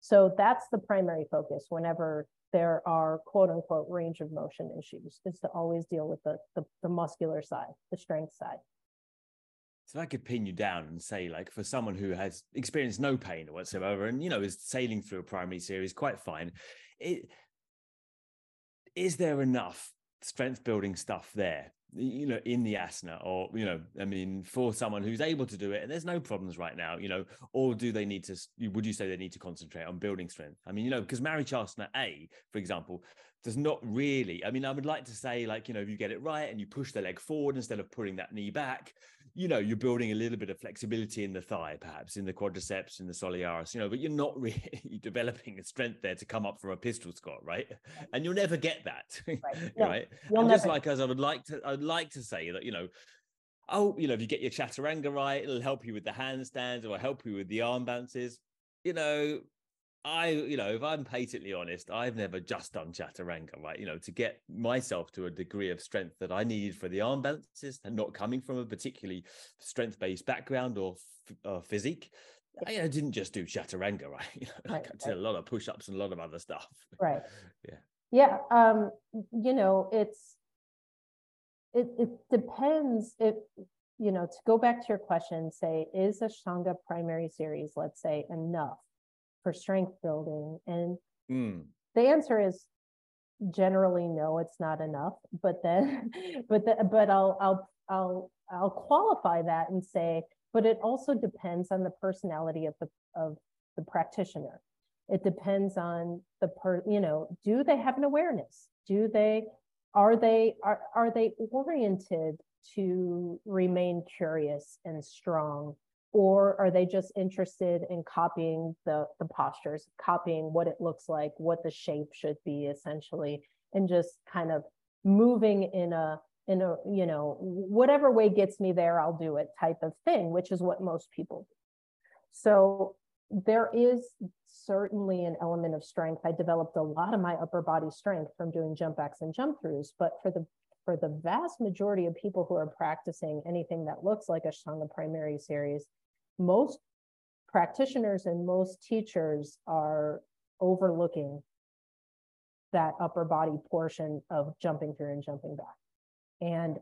So that's the primary focus whenever there are quote unquote range of motion issues, is to always deal with the, the, the muscular side, the strength side. So I could pin you down and say, like, for someone who has experienced no pain whatsoever, and you know is sailing through a primary series quite fine, it is there enough strength building stuff there, you know, in the asana, or you know, I mean, for someone who's able to do it and there's no problems right now, you know, or do they need to? Would you say they need to concentrate on building strength? I mean, you know, because Mary Marichyasana A, for example, does not really. I mean, I would like to say, like, you know, if you get it right and you push the leg forward instead of pulling that knee back, you know, you're building a little bit of flexibility in the thigh, perhaps in the quadriceps, in the solearis, you know, but you're not really developing the strength there to come up from a pistol squat, right? And you'll never get that, right? You'll and just never- like us, I would like to, I'd like to say that, you know, oh, you know, if you get your chaturanga right, it'll help you with the handstands or help you with the arm bounces. You know, I, you know, if I'm patently honest, I've never just done chaturanga, right? You know, to get myself to a degree of strength that I needed for the arm balances and not coming from a particularly strength based background or, f- or physique. I, I didn't just do chaturanga, right? You know, Right, I did a lot of push ups and a lot of other stuff. Right. Yeah. Yeah. Um, you know, it's it it depends if you know, to go back to your question, say, is a Ashtanga primary series, let's say, enough for strength building? And Mm. the answer is generally no, it's not enough. But then, but the, but I'll I'll I'll I'll qualify that and say, but it also depends on the personality of the of the practitioner. It depends on the per, you know, do they have an awareness? Do they are they are are they oriented to remain curious and strong or are they just interested in copying the the postures copying what it looks like what the shape should be essentially and just kind of moving in a in a you know whatever way gets me there i'll do it type of thing which is what most people do. So there is certainly an element of strength. I developed a lot of my upper body strength from doing jump backs and jump throughs but for the for the vast majority of people who are practicing anything that looks like a Ashtanga primary series, most practitioners and most teachers are overlooking that upper body portion of jumping through and jumping back, and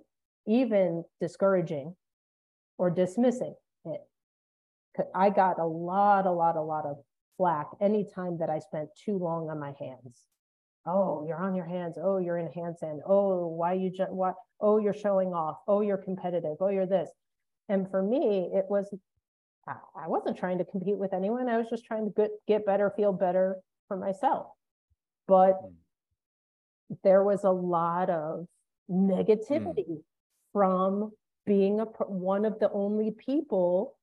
even discouraging or dismissing it. I got a lot, a lot, a lot of flack anytime that I spent too long on my hands. Oh you're on your hands. Oh you're in handstand oh why you just what oh you're showing off. Oh you're competitive. Oh you're this. And for me it was I- wasn't trying to compete with anyone i was just trying to get, get better feel better for myself but Mm. there was a lot of negativity from being a one of the only people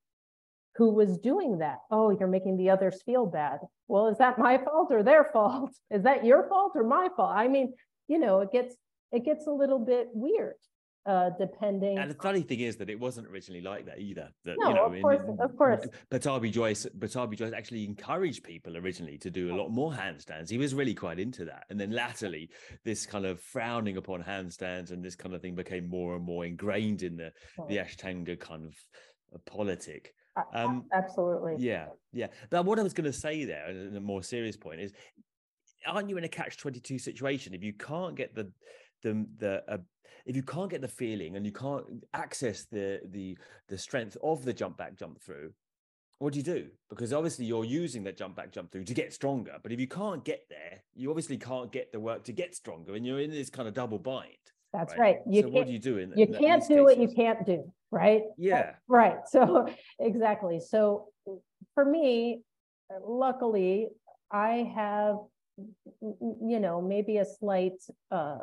who was doing that. Oh, you're making the others feel bad. Well, is that my fault or their fault? Is that your fault or my fault? I mean, you know, it gets it gets a little bit weird, uh, depending. And the funny thing is that it wasn't originally like that either. That No, you know, of course- in- of course. Pattabhi Jois, Pattabhi Jois actually encouraged people originally to do a lot more handstands. He was really quite into that, and then latterly, this kind of frowning upon handstands and this kind of thing became more and more ingrained in the the Ashtanga kind of uh, politic. Um, Absolutely. Yeah, yeah. But what I was going to say there, and a more serious point is, aren't you in a catch twenty two situation if you can't get the the the uh, if you can't get the feeling and you can't access the the the strength of the jump back jump through what do you do because obviously you're using that jump back jump through to get stronger but if you can't get there you obviously can't get the work to get stronger and you're in this kind of double bind That's right. You so what can't do you do in you in can't do what you can't do, right? yeah Right. So exactly. So for me, luckily, I have, you know, maybe a slight uh,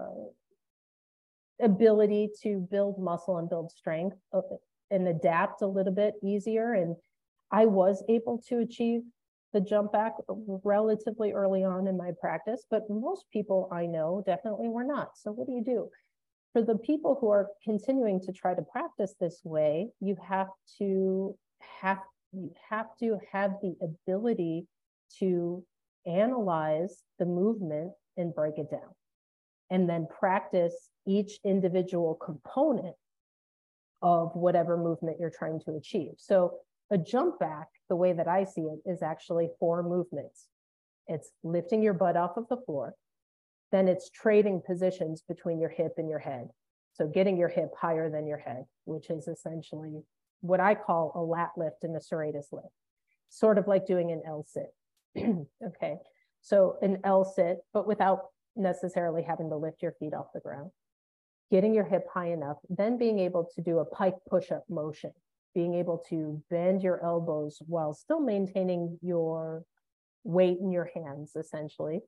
ability to build muscle and build strength uh, and adapt a little bit easier. And I was able to achieve the jump back relatively early on in my practice, but most people I know definitely were not. So what do you do? For the people who are continuing to try to practice this way, you have to have you have to have the ability to analyze the movement and break it down and then practice each individual component of whatever movement you're trying to achieve. So a jump back, the way that I see it, is actually four movements. It's lifting your butt off of the floor. Then it's trading positions between your hip and your head. So getting your hip higher than your head, which is essentially what I call a lat lift and a serratus lift, sort of like doing an L sit. okay. So an L sit, but without necessarily having to lift your feet off the ground. Getting your hip high enough, then being able to do a pike push up motion, being able to bend your elbows while still maintaining your weight in your hands, essentially,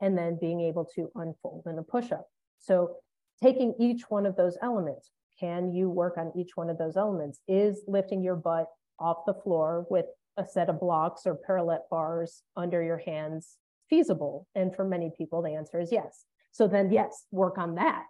and then being able to unfold in a push up. So, taking each one of those elements, can you work on each one of those elements? Is lifting your butt off the floor with a set of blocks or parallel bars under your hands feasible? And for many people, the answer is yes. So then, yes, work on that.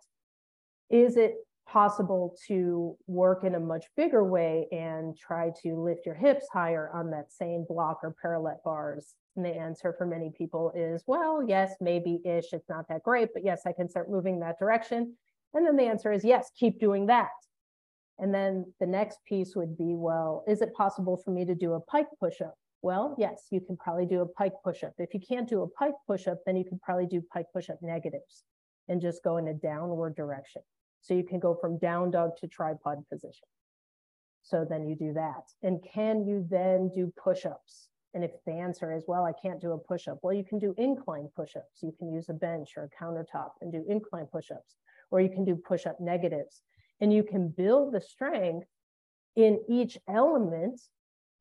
Is it possible to work in a much bigger way and try to lift your hips higher on that same block or parallel bars? And the answer for many people is, well, yes, maybe ish. It's not that great, but yes, I can start moving that direction. And then the answer is yes, keep doing that. And then the next piece would be, well, is it possible for me to do a pike push up? Well, yes, you can probably do a pike push up. If you can't do a pike push up, then you can probably do pike push up negatives and just go in a downward direction. So you can go from down dog to tripod position. So then you do that. And can you then do push ups? And if the answer is, well, I can't do a push up, well, you can do incline push ups. You can use a bench or a countertop and do incline push ups, or you can do push up negatives. And you can build the strength in each element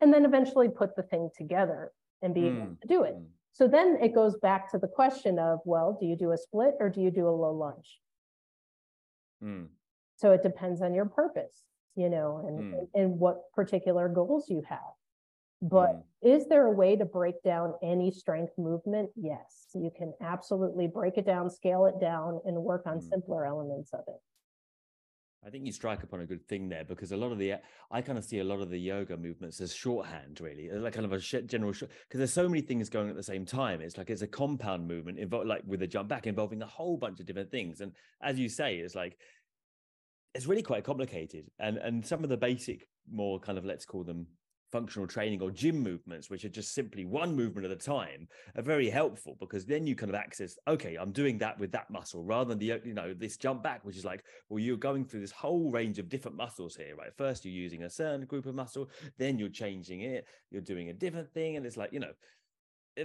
and then eventually put the thing together and be able Mm, to do it. mm. So then it goes back to the question of, well, do you do a split or do you do a low lunge? Mm. So it depends on your purpose, you know, and, Mm. and, what particular goals you have. But Mm. is there a way to break down any strength movement? Yes, you can absolutely break it down, scale it down, and work on Mm. simpler elements of it. I think you strike upon a good thing there because a lot of the I kind of see a lot of the yoga movements as shorthand, really, like kind of a general because there's so many things going at the same time. It's like it's a compound movement, involve like with a jump back involving a whole bunch of different things. And as you say, it's like it's really quite complicated. And and some of the basic, more kind of let's call them functional training or gym movements, which are just simply one movement at a time, are very helpful because then you kind of access, okay, I'm doing that with that muscle rather than the, you know, this jump back, which is like, well, you're going through this whole range of different muscles here, right? First, you're using a certain group of muscle, then you're changing it, you're doing a different thing. And it's like, you know,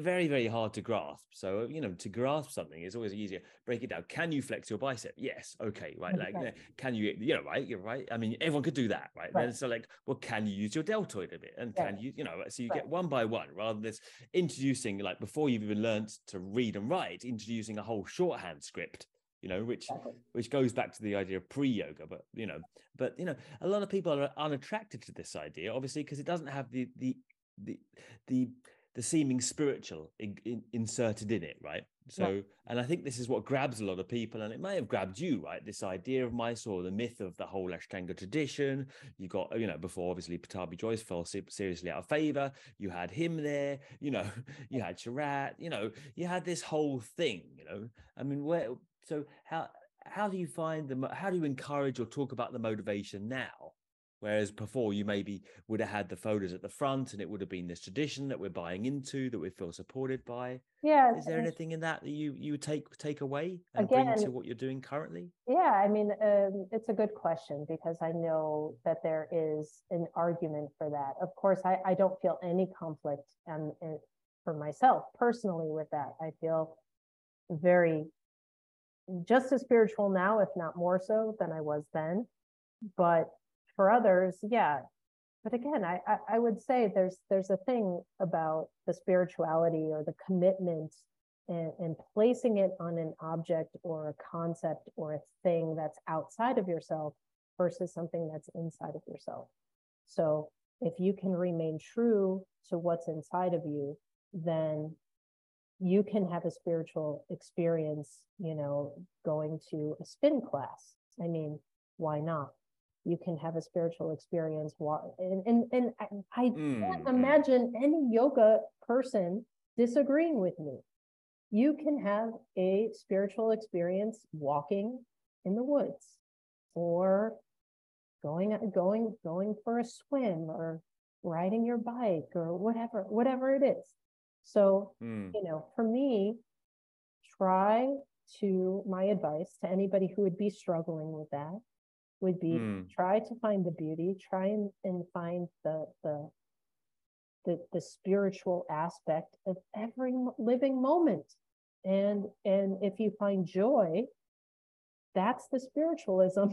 very very hard to grasp so you know to grasp something is always easier break it down can you flex your bicep yes okay right like Okay. you can you you know right you're right i mean everyone could do that right, Right. then so like well can you use your deltoid a bit and Yeah. can you you know so you Right. get one by one rather than this introducing like before you've even learned to read and write introducing a whole shorthand script you know which Exactly. which goes back to the idea of pre-yoga but you know but you know a lot of people are unattracted to this idea obviously because it doesn't have the the the the the seeming spiritual in, in, inserted in it right? So and i think this is what grabs a lot of people and it may have grabbed you right? This idea of mysore the myth of the whole ashtanga tradition. You got you know before obviously Pattabhi Jois fell seriously out of favor. You had him there you know you had Sharat, you know you had this whole thing you know? I mean where so how how do you find the how do you encourage or talk about the motivation now whereas before you maybe would have had the photos at the front and it would have been this tradition that we're buying into that we feel supported by Yeah. is there anything in that that you you would take take away and bring to what you're doing currently Yeah, I mean, um, it's a good question because I know that there is an argument for that. Of course, I, I don't feel any conflict and, and for myself personally with that. I feel very just as spiritual now, if not more so than I was then. But for others, yeah. But again, I, I, I would say there's there's a thing about the spirituality or the commitment and, and placing it on an object or a concept or a thing that's outside of yourself versus something that's inside of yourself. So if you can remain true to what's inside of you, then you can have a spiritual experience, you know, going to a spin class. I mean, why not? You can have a spiritual experience. And, and, and I, I can't Mm, mm. imagine any yoga person disagreeing with me. You can have a spiritual experience walking in the woods or going going going for a swim or riding your bike or whatever whatever it is so Mm, you know for me try to my advice to anybody who would be struggling with that would be Mm. try to find the beauty try and, and find the the the, the spiritual aspect of every living moment. And and if you find joy that's the spiritualism.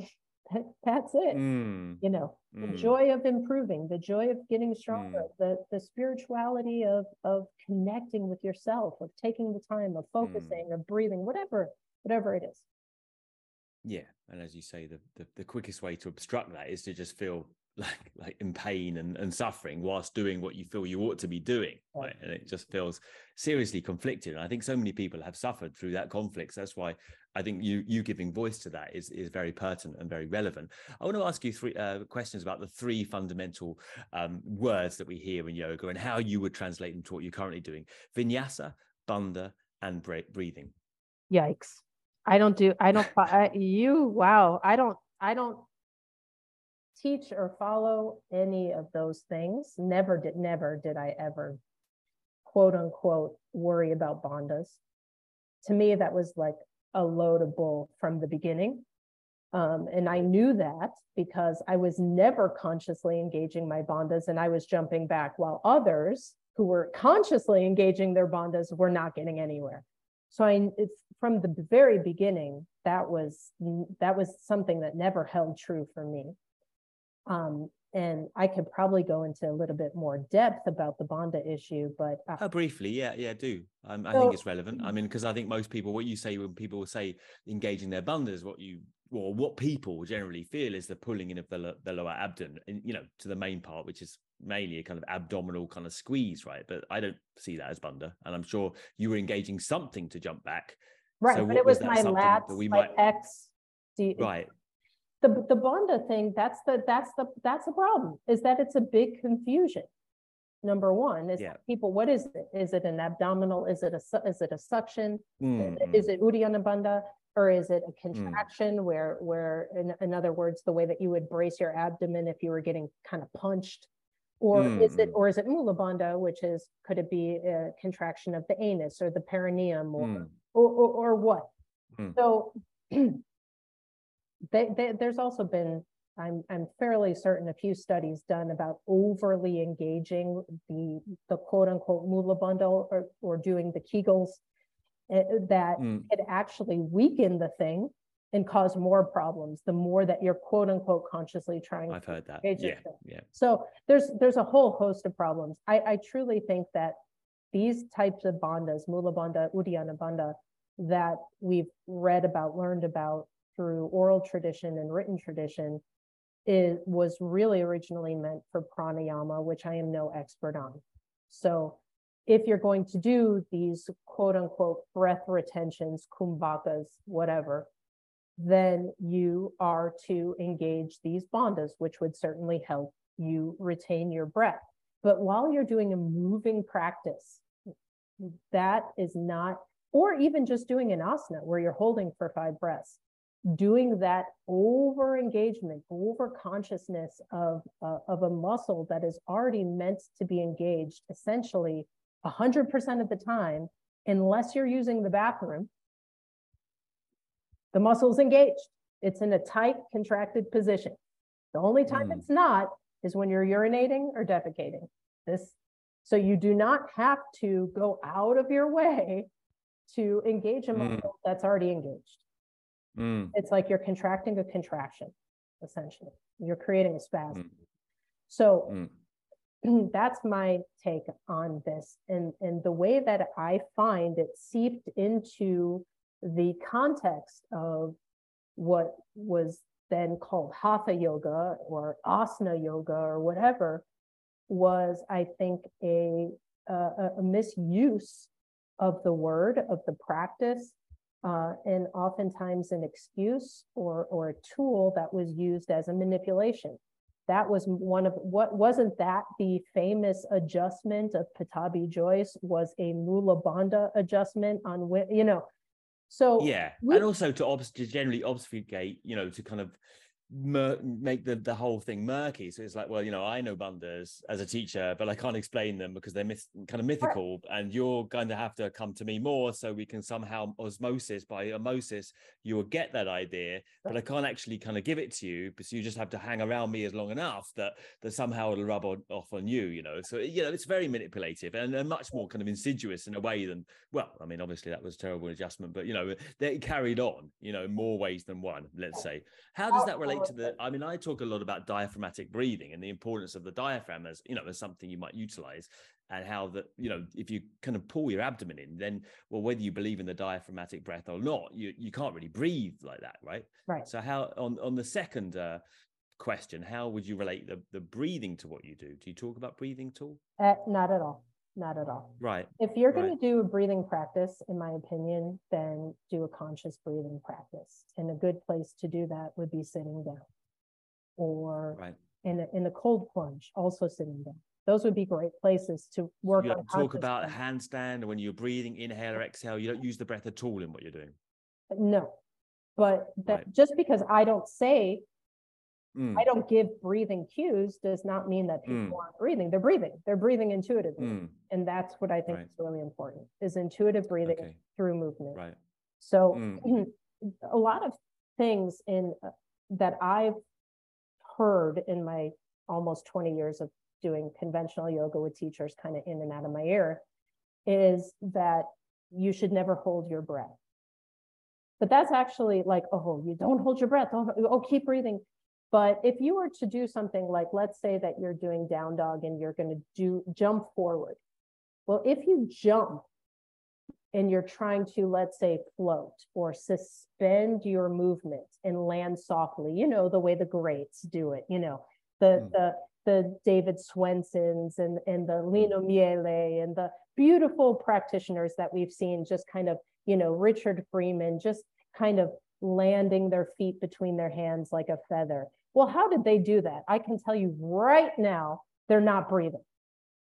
That's it. Mm, you know the mm. joy of improving the joy of getting stronger the the spirituality of of connecting with yourself of taking the time of focusing of breathing whatever whatever it is. Yeah, and as you say, the, the the quickest way to obstruct that is to just feel like like in pain and, and suffering whilst doing what you feel you ought to be doing, Right. And it just feels seriously conflicted. And I think so many people have suffered through that conflict. So that's why I think you you giving voice to that is is very pertinent and very relevant. I want to ask you three uh, questions about the three fundamental um, words that we hear in yoga and how you would translate them to what you're currently doing: vinyasa, bandha, and breathing. yikes i don't do i don't I, you wow i don't i don't teach or follow any of those things. Never did never did i ever quote unquote worry about bandhas. To me that was like a load of bull from the beginning. Um, and i knew that because i was never consciously engaging my bandhas and i was jumping back while others who were consciously engaging their bandhas were not getting anywhere. So i it's from the very beginning that was that was something that never held true for me um, and I could probably go into a little bit more depth about the Bandha issue, but uh, Oh, briefly, yeah, yeah, do. Um, I So- think it's relevant. I mean, because I think most people, what you say when people say engaging their bandhas, what you, well, what people generally feel is the pulling in of the, the lower abdomen, and, you know, to the main part, which is mainly a kind of abdominal kind of squeeze, right? But I don't see that as bandha, and I'm sure you were engaging something to jump back, right, so but it was was my lats, we my might- X. D, right? the the Bandha thing, that's the that's the that's the problem, is that it's a big confusion. Number one is Yeah. people, what is it? Is it an abdominal? Is it a is it a suction? Mm, mm, Is it Uddiyana Bandha? Or is it a contraction where where in, in other words, the way that you would brace your abdomen if you were getting kind of punched? Or is it Mm, mm. or is it Mula Bandha, which is could it be a contraction of the anus or the perineum or mm, or, or, or what? Mm. So they, they, there's also been, I'm, I'm fairly certain, a few studies done about overly engaging the, the quote unquote Mula bandha or, or doing the Kegels eh, that mm. could actually weaken the thing and cause more problems, the more that you're quote unquote consciously trying I've to heard that. Yeah, yeah. So there's there's a whole host of problems. I, I truly think that these types of bandhas, Mula Bandha, Uddiyana Bandha, that we've read about, learned about through oral tradition and written tradition, is was really originally meant for pranayama, which I am no expert on. So if you're going to do these quote unquote breath retentions, kumbhakas, whatever, then you are to engage these bandhas, which would certainly help you retain your breath. But while you're doing a moving practice, that is not, or even just doing an asana where you're holding for five breaths, doing that over engagement, over consciousness of, uh, of a muscle that is already meant to be engaged essentially 100% of the time, unless you're using the bathroom, the muscle's engaged. It's in a tight, contracted position. The only time Mm. it's not is when you're urinating or defecating. This, so you do not have to go out of your way to engage a Mm. muscle that's already engaged. Mm, It's like you're contracting a contraction, essentially. You're creating a spasm. Mm. So mm. that's my take on this. And, and the way that I find it seeped into the context of what was then called hatha yoga or asana yoga or whatever was, I think, a, a, a misuse of the word, of the practice, uh, and oftentimes an excuse or, or a tool that was used as a manipulation. That was one of what wasn't that the famous adjustment of Pattabhi Jois was a Mula Bandha adjustment on you know. So yeah, we- and also to, to generally obfuscate, you know, to kind of mur- make the, the whole thing murky. So it's like, well, you know, I know bandhas as a teacher, but I can't explain them because they're myth- kind of mythical, and you're going to have to come to me more so we can somehow osmosis by osmosis you will get that idea, but I can't actually kind of give it to you because you just have to hang around me as long enough that that somehow it'll rub on, off on you, you know. So you know, it's very manipulative and, and much more kind of insidious in a way than well, I mean, obviously that was terrible adjustment, but you know, they carried on, you know, in more ways than one. Let's say, how does that relate to the? I mean, I talk a lot about diaphragmatic breathing and the importance of the diaphragm as you know as something you might utilize, and how that you know if you kind of pull your abdomen in, then well, whether you believe in the diaphragmatic breath or not, you you can't really breathe like that, right? right. So how on on the second uh, question, how would you relate the the breathing to what you do? Do you talk about breathing at all? Uh, not at all. Not at all. Right. If you're going Right. to do a breathing practice, in my opinion, then do a conscious breathing practice. And a good place to do that would be sitting down or Right. in a, in a cold plunge, also sitting down. Those would be great places to work You on talk about breathing. handstand when you're breathing, inhale or exhale. You don't use the breath at all in what you're doing. No, but that Right. just because I don't say, Mm, I don't give breathing cues does not mean that people Mm. aren't breathing. They're breathing. They're breathing intuitively. mm, And that's what I think Right. is really important is intuitive breathing okay. through movement. Right. So Mm. a lot of things in uh, that I've heard in my almost 20 years of doing conventional yoga with teachers kind of in and out of my ear is that you should never hold your breath. But that's actually like, oh, you don't hold your breath. Don't, oh, keep breathing. But if you were to do something like, let's say that you're doing down dog and you're going to do jump forward. Well, if you jump and you're trying to, let's say, float or suspend your movement and land softly, you know, the way the greats do it, you know, the Mm. the the David Swensons and and the Lino Miele and the beautiful practitioners that we've seen just kind of, you know, Richard Freeman just kind of landing their feet between their hands like a feather. Well, how did they do that? I can tell you right now, they're not breathing.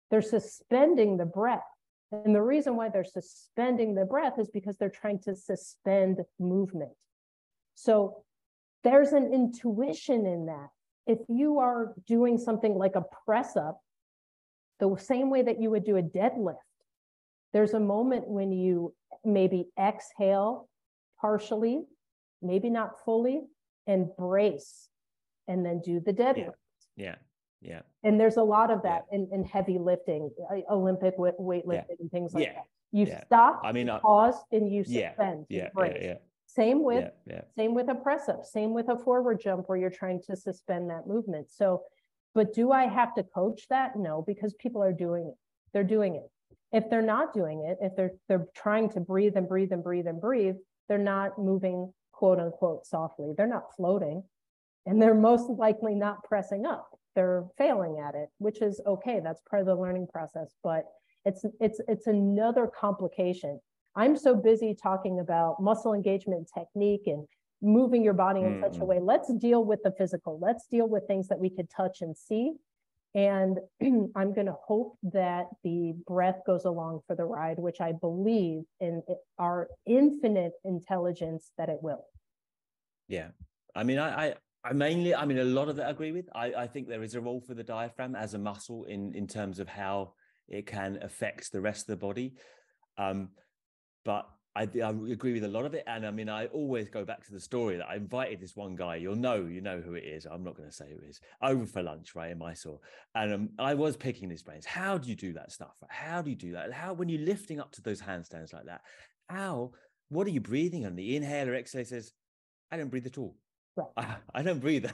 They're suspending the breath. And the reason why they're suspending the breath is because they're trying to suspend movement. So there's an intuition in that. If you are doing something like a press up, the same way that you would do a deadlift, there's a moment when you maybe exhale partially, maybe not fully, and brace, and then do the deadlift. Yeah. Yeah. And there's a lot of that in, in heavy lifting, uh, Olympic weight- weightlifting and things like Yeah. that. You Yeah. stop, I mean, I- pause, and you Yeah. suspend. Yeah. Yeah. Yeah. Same with Yeah. Yeah. same with a press up, same with a forward jump where you're trying to suspend that movement. So, but do I have to coach that? No, because people are doing it. They're doing it. If they're not doing it, if they're they're trying to breathe and breathe and breathe and breathe, they're not moving quote unquote softly. They're not floating. And they're most likely not pressing up. They're failing at it, which is okay. That's part of the learning process, but it's it's it's another complication. I'm so busy talking about muscle engagement technique and moving your body in such a mm-hmm. way. Let's deal with the physical. Let's deal with things that we could touch and see. And I'm going to hope that the breath goes along for the ride, which I believe in our infinite intelligence that it will. Yeah. I mean, I, I, I mainly, I mean, a lot of that I agree with. I, I think there is a role for the diaphragm as a muscle in, in terms of how it can affect the rest of the body. Um, but I, I agree with a lot of it. And I mean, I always go back to the story that I invited this one guy, you'll know, you know who it is. I'm not going to say who it is over for lunch, right? In Mysore. And um, I was picking his brains. How do you do that stuff? How do you do that? How, when you're lifting up to those handstands like that, how, what are you breathing on? The inhale or exhale says, I don't breathe at all. I, ah, I don't breathe.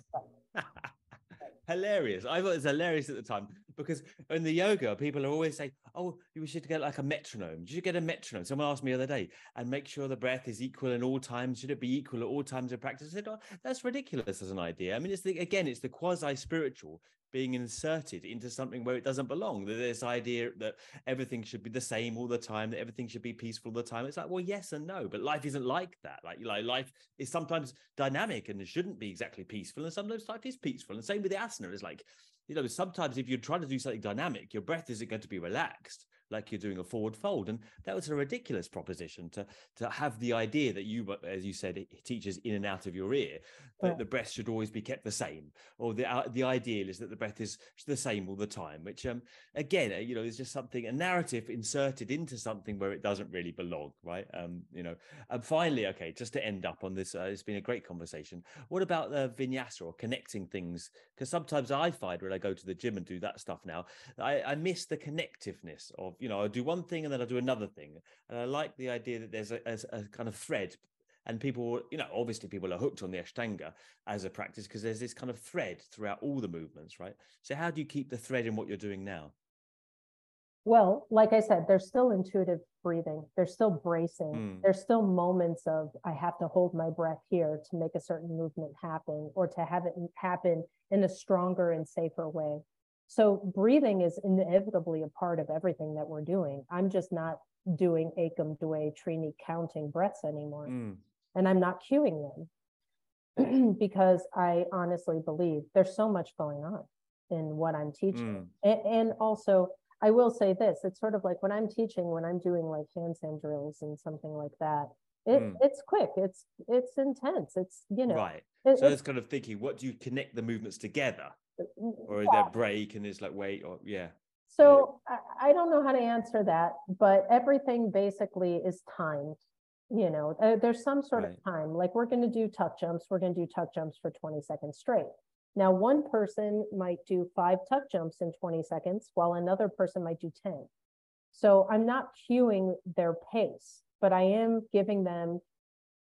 hilarious. I thought it was hilarious at the time. because in the yoga, people are always saying, "Oh, you should get like a metronome. You should get a metronome." Someone asked me the other day, and make sure the breath is equal in all times. Should it be equal at all times of practice? I said, oh, "That's ridiculous as an idea." I mean, it's the again, it's the quasi spiritual being inserted into something where it doesn't belong. This idea that everything should be the same all the time, that everything should be peaceful all the time. It's like, well, yes and no, but life isn't like that. Like, like life is sometimes dynamic and it shouldn't be exactly peaceful, and sometimes life is peaceful. And same with the asana. It's like, you know, sometimes if you're trying to do something dynamic, your breath isn't going to be relaxed like you're doing a forward fold. And that was a ridiculous proposition to to have the idea that you, as you said, it teaches in and out of your ear, that Yeah. the breath should always be kept the same, or the uh, the ideal is that the breath is the same all the time. Which, um, again, uh, you know, is just something a narrative inserted into something where it doesn't really belong, right? Um, you know. And finally, okay, just to end up on this, uh, it's been a great conversation. What about the vinyasa or connecting things? Because sometimes I find when I go to the gym and do that stuff now, I, I miss the connectiveness of, you know, I do one thing and then I do another thing. And I like the idea that there's a, a, a kind of thread. And people, you know, obviously people are hooked on the Ashtanga as a practice because there's this kind of thread throughout all the movements, right? So, how do you keep the thread in what you're doing now? Well, like I said, there's still intuitive breathing. There's still bracing. Mm. There's still moments of I have to hold my breath here to make a certain movement happen or to have it happen in a stronger and safer way. So breathing is inevitably a part of everything that we're doing. I'm just not doing Ekam Dve Trini counting breaths anymore. Mm, And I'm not cueing them because I honestly believe there's so much going on in what I'm teaching. mm, And, and also, I will say this: it's sort of like when I'm teaching, when I'm doing like handstand drills and something like that. It, Mm. It's quick. It's it's intense. It's you know. right. it- So, it's- it's kind of thinking, what do you connect the movements together? Or is yeah. there break and it's like, wait, or yeah. So I, I don't know how to answer that, but everything basically is timed. You know, uh, there's some sort Right. of time. Like we're going to do tuck jumps. We're going to do tuck jumps for 20 seconds straight. Now, one person might do five tuck jumps in 20 seconds, while another person might do 10. So I'm not cueing their pace, but I am giving them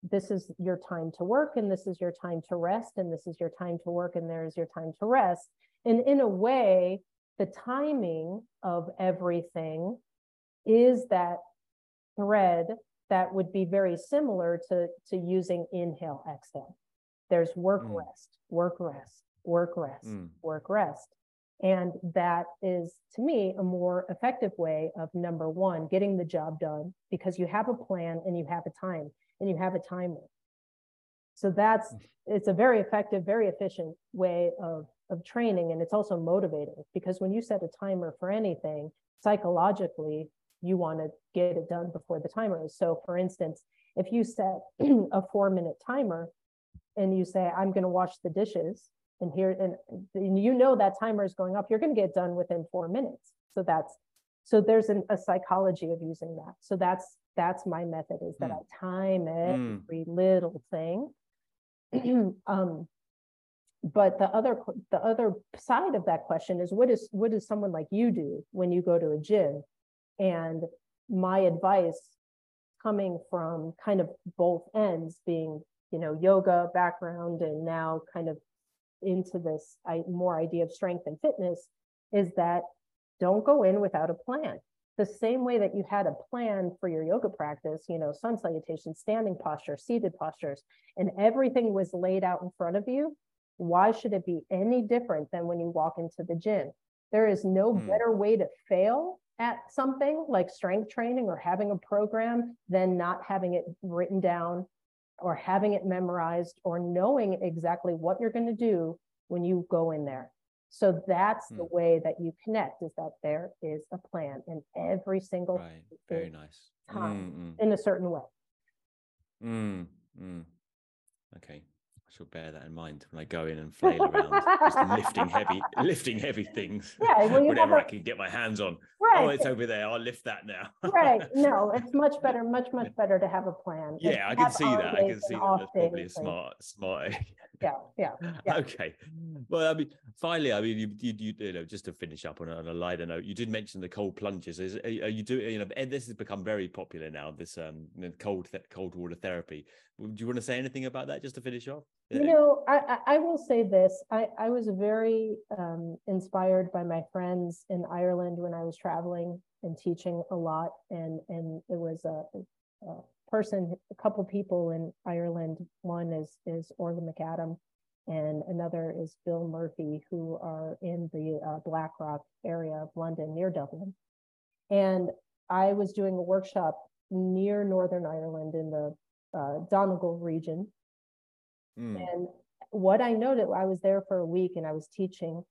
this is your time to work, and this is your time to rest, and this is your time to work, and there is your time to rest. And in a way, the timing of everything is that thread that would be very similar to, to using inhale, exhale. There's work, Mm. rest, work, rest, work, rest, Mm. work, rest. And that is, to me, a more effective way of number one, getting the job done because you have a plan and you have a time and you have a timer. So that's, mm-hmm. it's a very effective, very efficient way of, of training. And it's also motivating because when you set a timer for anything, psychologically, you want to get it done before the timer is. So for instance, if you set a four minute timer and you say, I'm going to wash the dishes and here, and, and you know that timer is going up, you're going to get done within four minutes. So that's, so there's an, a psychology of using that. So that's, that's my method is that Mm. I time Mm. every little thing. um, but the other the other side of that question is what is what does someone like you do when you go to a gym and my advice coming from kind of both ends being you know yoga background and now kind of into this I, more idea of strength and fitness is that don't go in without a plan the same way that you had a plan for your yoga practice you know sun salutation standing posture seated postures and everything was laid out in front of you why should it be any different than when you walk into the gym? There is no Hmm. better way to fail at something like strength training or having a program than not having it written down or having it memorized or knowing exactly what you're going to do when you go in there. So that's the Hmm. way that you connect is that there is a plan in every single Right. Very nice. time. Mm, in a certain way. mm, mm, mm. Okay. Shall bear that in mind when I go in and flail around, just lifting heavy, lifting heavy things. Yeah, well, whatever have I can get my hands on. Right. Oh, it's over there. I'll lift that now. right. No, it's much better, much, much better to have a plan. Yeah, I can see that. I can see that. That's probably a smart, smart. yeah, yeah. yeah. Okay. Well, I mean, finally, I mean, you, you, you, you know, just to finish up on a, on a lighter note, you did mention the cold plunges. Is are, you doing? You know, and this has become very popular now. This um, cold cold water therapy. Do you want to say anything about that just to finish off? You know, I, I I will say this. I, I was very um, inspired by my friends in Ireland when I was traveling and teaching a lot. And and it was a, a person, a couple people in Ireland. One is is Orla McAdam, and another is Bill Murphy, who are in the uh, Blackrock area of London near Dublin. And I was doing a workshop near Northern Ireland in the uh, Donegal region. Mm, And what I noted, I was there for a week and I was teaching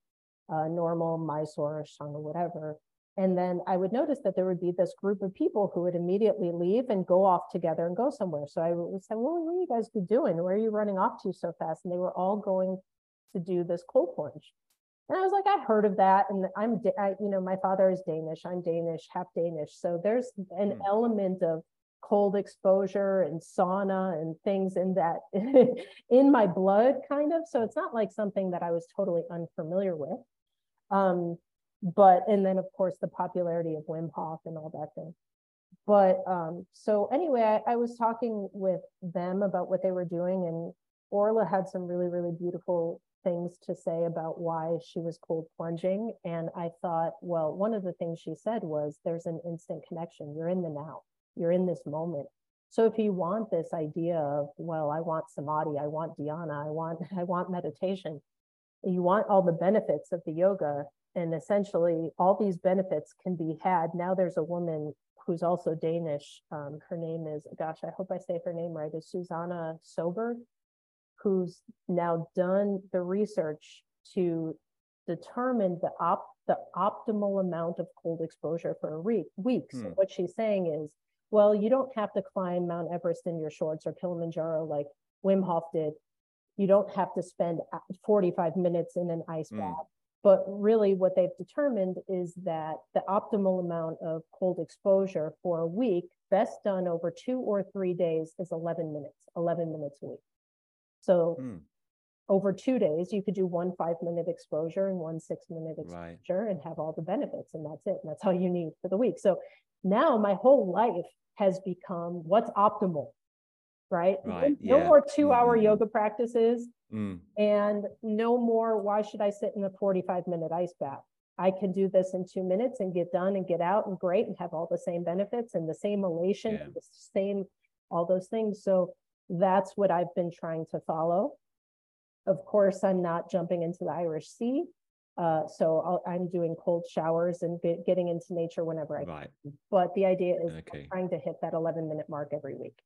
uh, normal, Mysore, Ashtanga, whatever. And then I would notice that there would be this group of people who would immediately leave and go off together and go somewhere. So I would say, well, what are you guys doing? Where are you running off to so fast? And they were all going to do this cold plunge. And I was like, I heard of that. And I'm, I, you know, my father is Danish. I'm Danish, half Danish. So there's an Hmm. element of cold exposure and sauna and things in that in my blood kind of. So it's not like something that i was totally unfamiliar with. Um but and then of course the popularity of wim hof and all that thing. But um so anyway I, I was talking with them about what they were doing and orla had some really really beautiful things to say about why she was cold plunging. And i thought well one of the things she said was there's an instant connection. You're in the now you're in this moment. So if you want this idea of well i want samadhi i want dhyana i want i want meditation you want all the benefits of the yoga and essentially all these benefits can be had. Now there's a woman who's also danish um, her name is gosh i hope i say her name right is susanna soberg who's now done the research to determine the op the optimal amount of cold exposure for a week so Hmm. what she's saying is well you don't have to climb mount everest in your shorts or kilimanjaro like wim hof did. You don't have to spend 45 minutes in an ice Mm. bath. But really what they've determined is that the optimal amount of cold exposure for a week best done over two or three days is 11 minutes 11 minutes a week. So mm, over two days you could do one five minute exposure and one six minute right. exposure and have all the benefits and that's it and that's all you need for the week. So now my whole life has become what's optimal right No- Right, no yeah. more two hour mm. yoga practices Mm, and no more why should i sit in a 45 minute ice bath i can do this in two minutes and get done and get out and great and have all the same benefits and the same elation Yeah. the same all those things so that's what i've been trying to follow of course i'm not jumping into the irish sea uh, so I'll, i'm doing cold showers and get, getting into nature whenever i right. can but the idea is Okay. trying to hit that 11 minute mark every week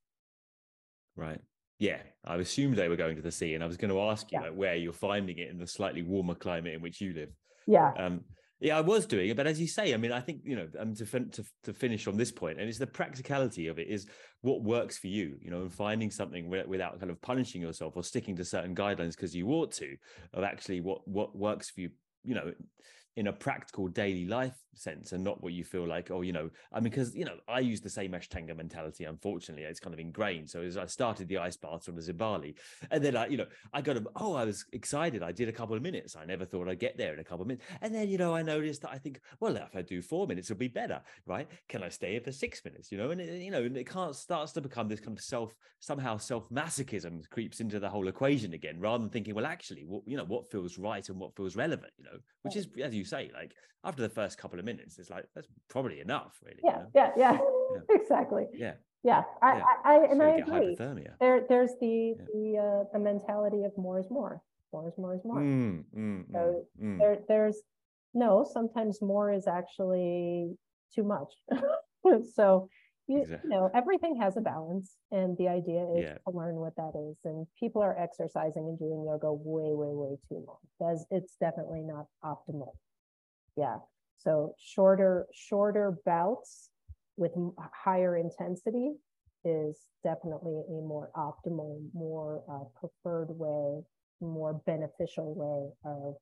Right. Yeah, I assumed they were going to the sea, and I was going to ask you Yeah. like where you're finding it in the slightly warmer climate in which you live. yeah Um, yeah, I was doing it, but as you say, I mean, I think you know, um, to fin- to to finish on this point, and it's the practicality of it is what works for you, you know, and finding something wi- without kind of punishing yourself or sticking to certain guidelines because you ought to, of actually what what works for you, you know, in a practical daily life sense, and not what you feel like, oh, you know, I mean, because you know, I use the same Ashtanga mentality. Unfortunately, it's kind of ingrained. So as I started the ice baths on the Zibali, and then I, you know, I got a, oh, I was excited. I did a couple of minutes. I never thought I'd get there in a couple of minutes. And then, you know, I noticed that I think, well, if I do four minutes, it'll be better, right? Can I stay here for six minutes? You know, and it, you know, and it can't starts to become this kind of self, somehow self masochism creeps into the whole equation again, rather than thinking, well, actually, what you know, what feels right and what feels relevant, you know, which is as you say, like after the first couple of minutes, it's like that's probably enough, really. you yeah know? yeah yeah Yeah. exactly yeah. yeah i Yeah. i, I and so i get agree hypothermia. there there's the Yeah. the uh the mentality of more is more more is more is more Mm, mm, So mm, mm. there there's no sometimes more is actually too much so you, Exact- you know everything has a balance and the idea is Yeah. to learn what that is and people are exercising and doing yoga way way way too long that's it's definitely not optimal yeah so shorter shorter bouts with higher intensity is definitely a more optimal more uh, preferred way more beneficial way of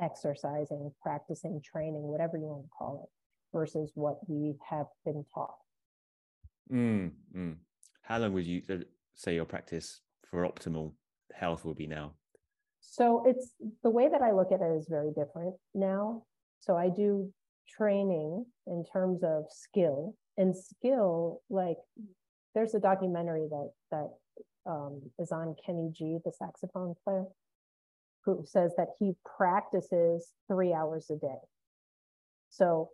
exercising practicing training whatever you want to call it versus what we have been taught Mm, mm. How long would you uh, say your practice for optimal health will be now? So it's the way that I look at it is very different now. So I do training in terms of skill and skill like there's a documentary that that um, is on Kenny G, the saxophone player, who says that he practices three hours a day. So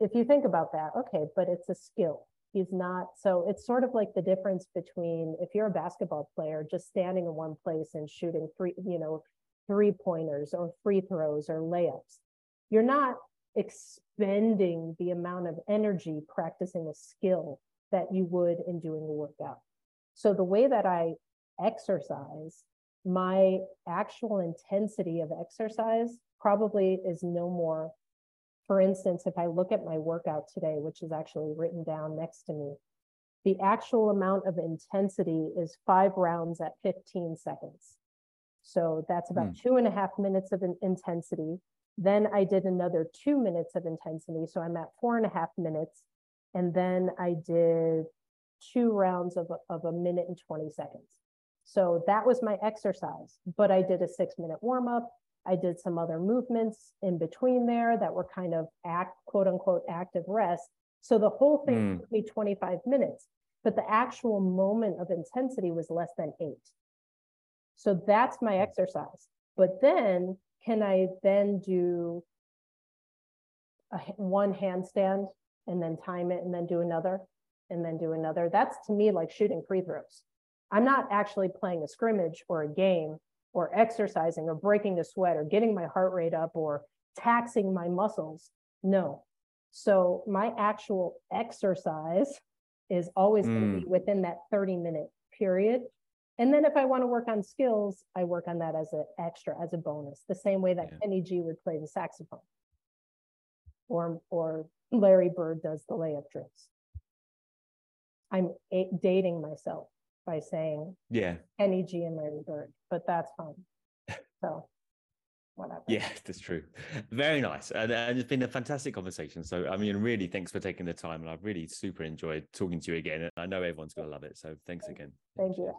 if you think about that, okay, but it's a skill. He's not, so it's sort of like the difference between if you're a basketball player just standing in one place and shooting three, you know, three pointers or free throws or layups. You're not expending the amount of energy practicing a skill that you would in doing a workout. So the way that I exercise, my actual intensity of exercise probably is no more. For instance, if I look at my workout today, which is actually written down next to me, the actual amount of intensity is five rounds at 15 seconds. So that's about Hmm. two and a half minutes of intensity. Then I did another two minutes of intensity. So I'm at four and a half minutes. And then I did two rounds of, a- of a minute and 20 seconds. So that was my exercise, but I did a six minute warm up. I did some other movements in between there that were kind of act, quote unquote, active rest. So the whole thing Mm. took me 25 minutes, but the actual moment of intensity was less than eight. So that's my exercise. But then can I then do a, one handstand and then time it and then do another and then do another? That's to me like shooting free throws. I'm not actually playing a scrimmage or a game or exercising or breaking a sweat or getting my heart rate up or taxing my muscles. No. So my actual exercise is always going to hmm. be within that 30 minute period. And then if I want to work on skills, I work on that as an extra, as a bonus, the same way that Yeah. Kenny G would play the saxophone. Or or Larry Bird does the layup drills. I'm a- dating myself by saying Yeah. Kenny G and Larry Bird, but that's fine. So whatever. Yeah, that's true. Very nice. And, uh, and it's been a fantastic conversation. So, I mean, really, thanks for taking the time. And I've really super enjoyed talking to you again. And I know everyone's going to love it. So, thanks again. Thank you.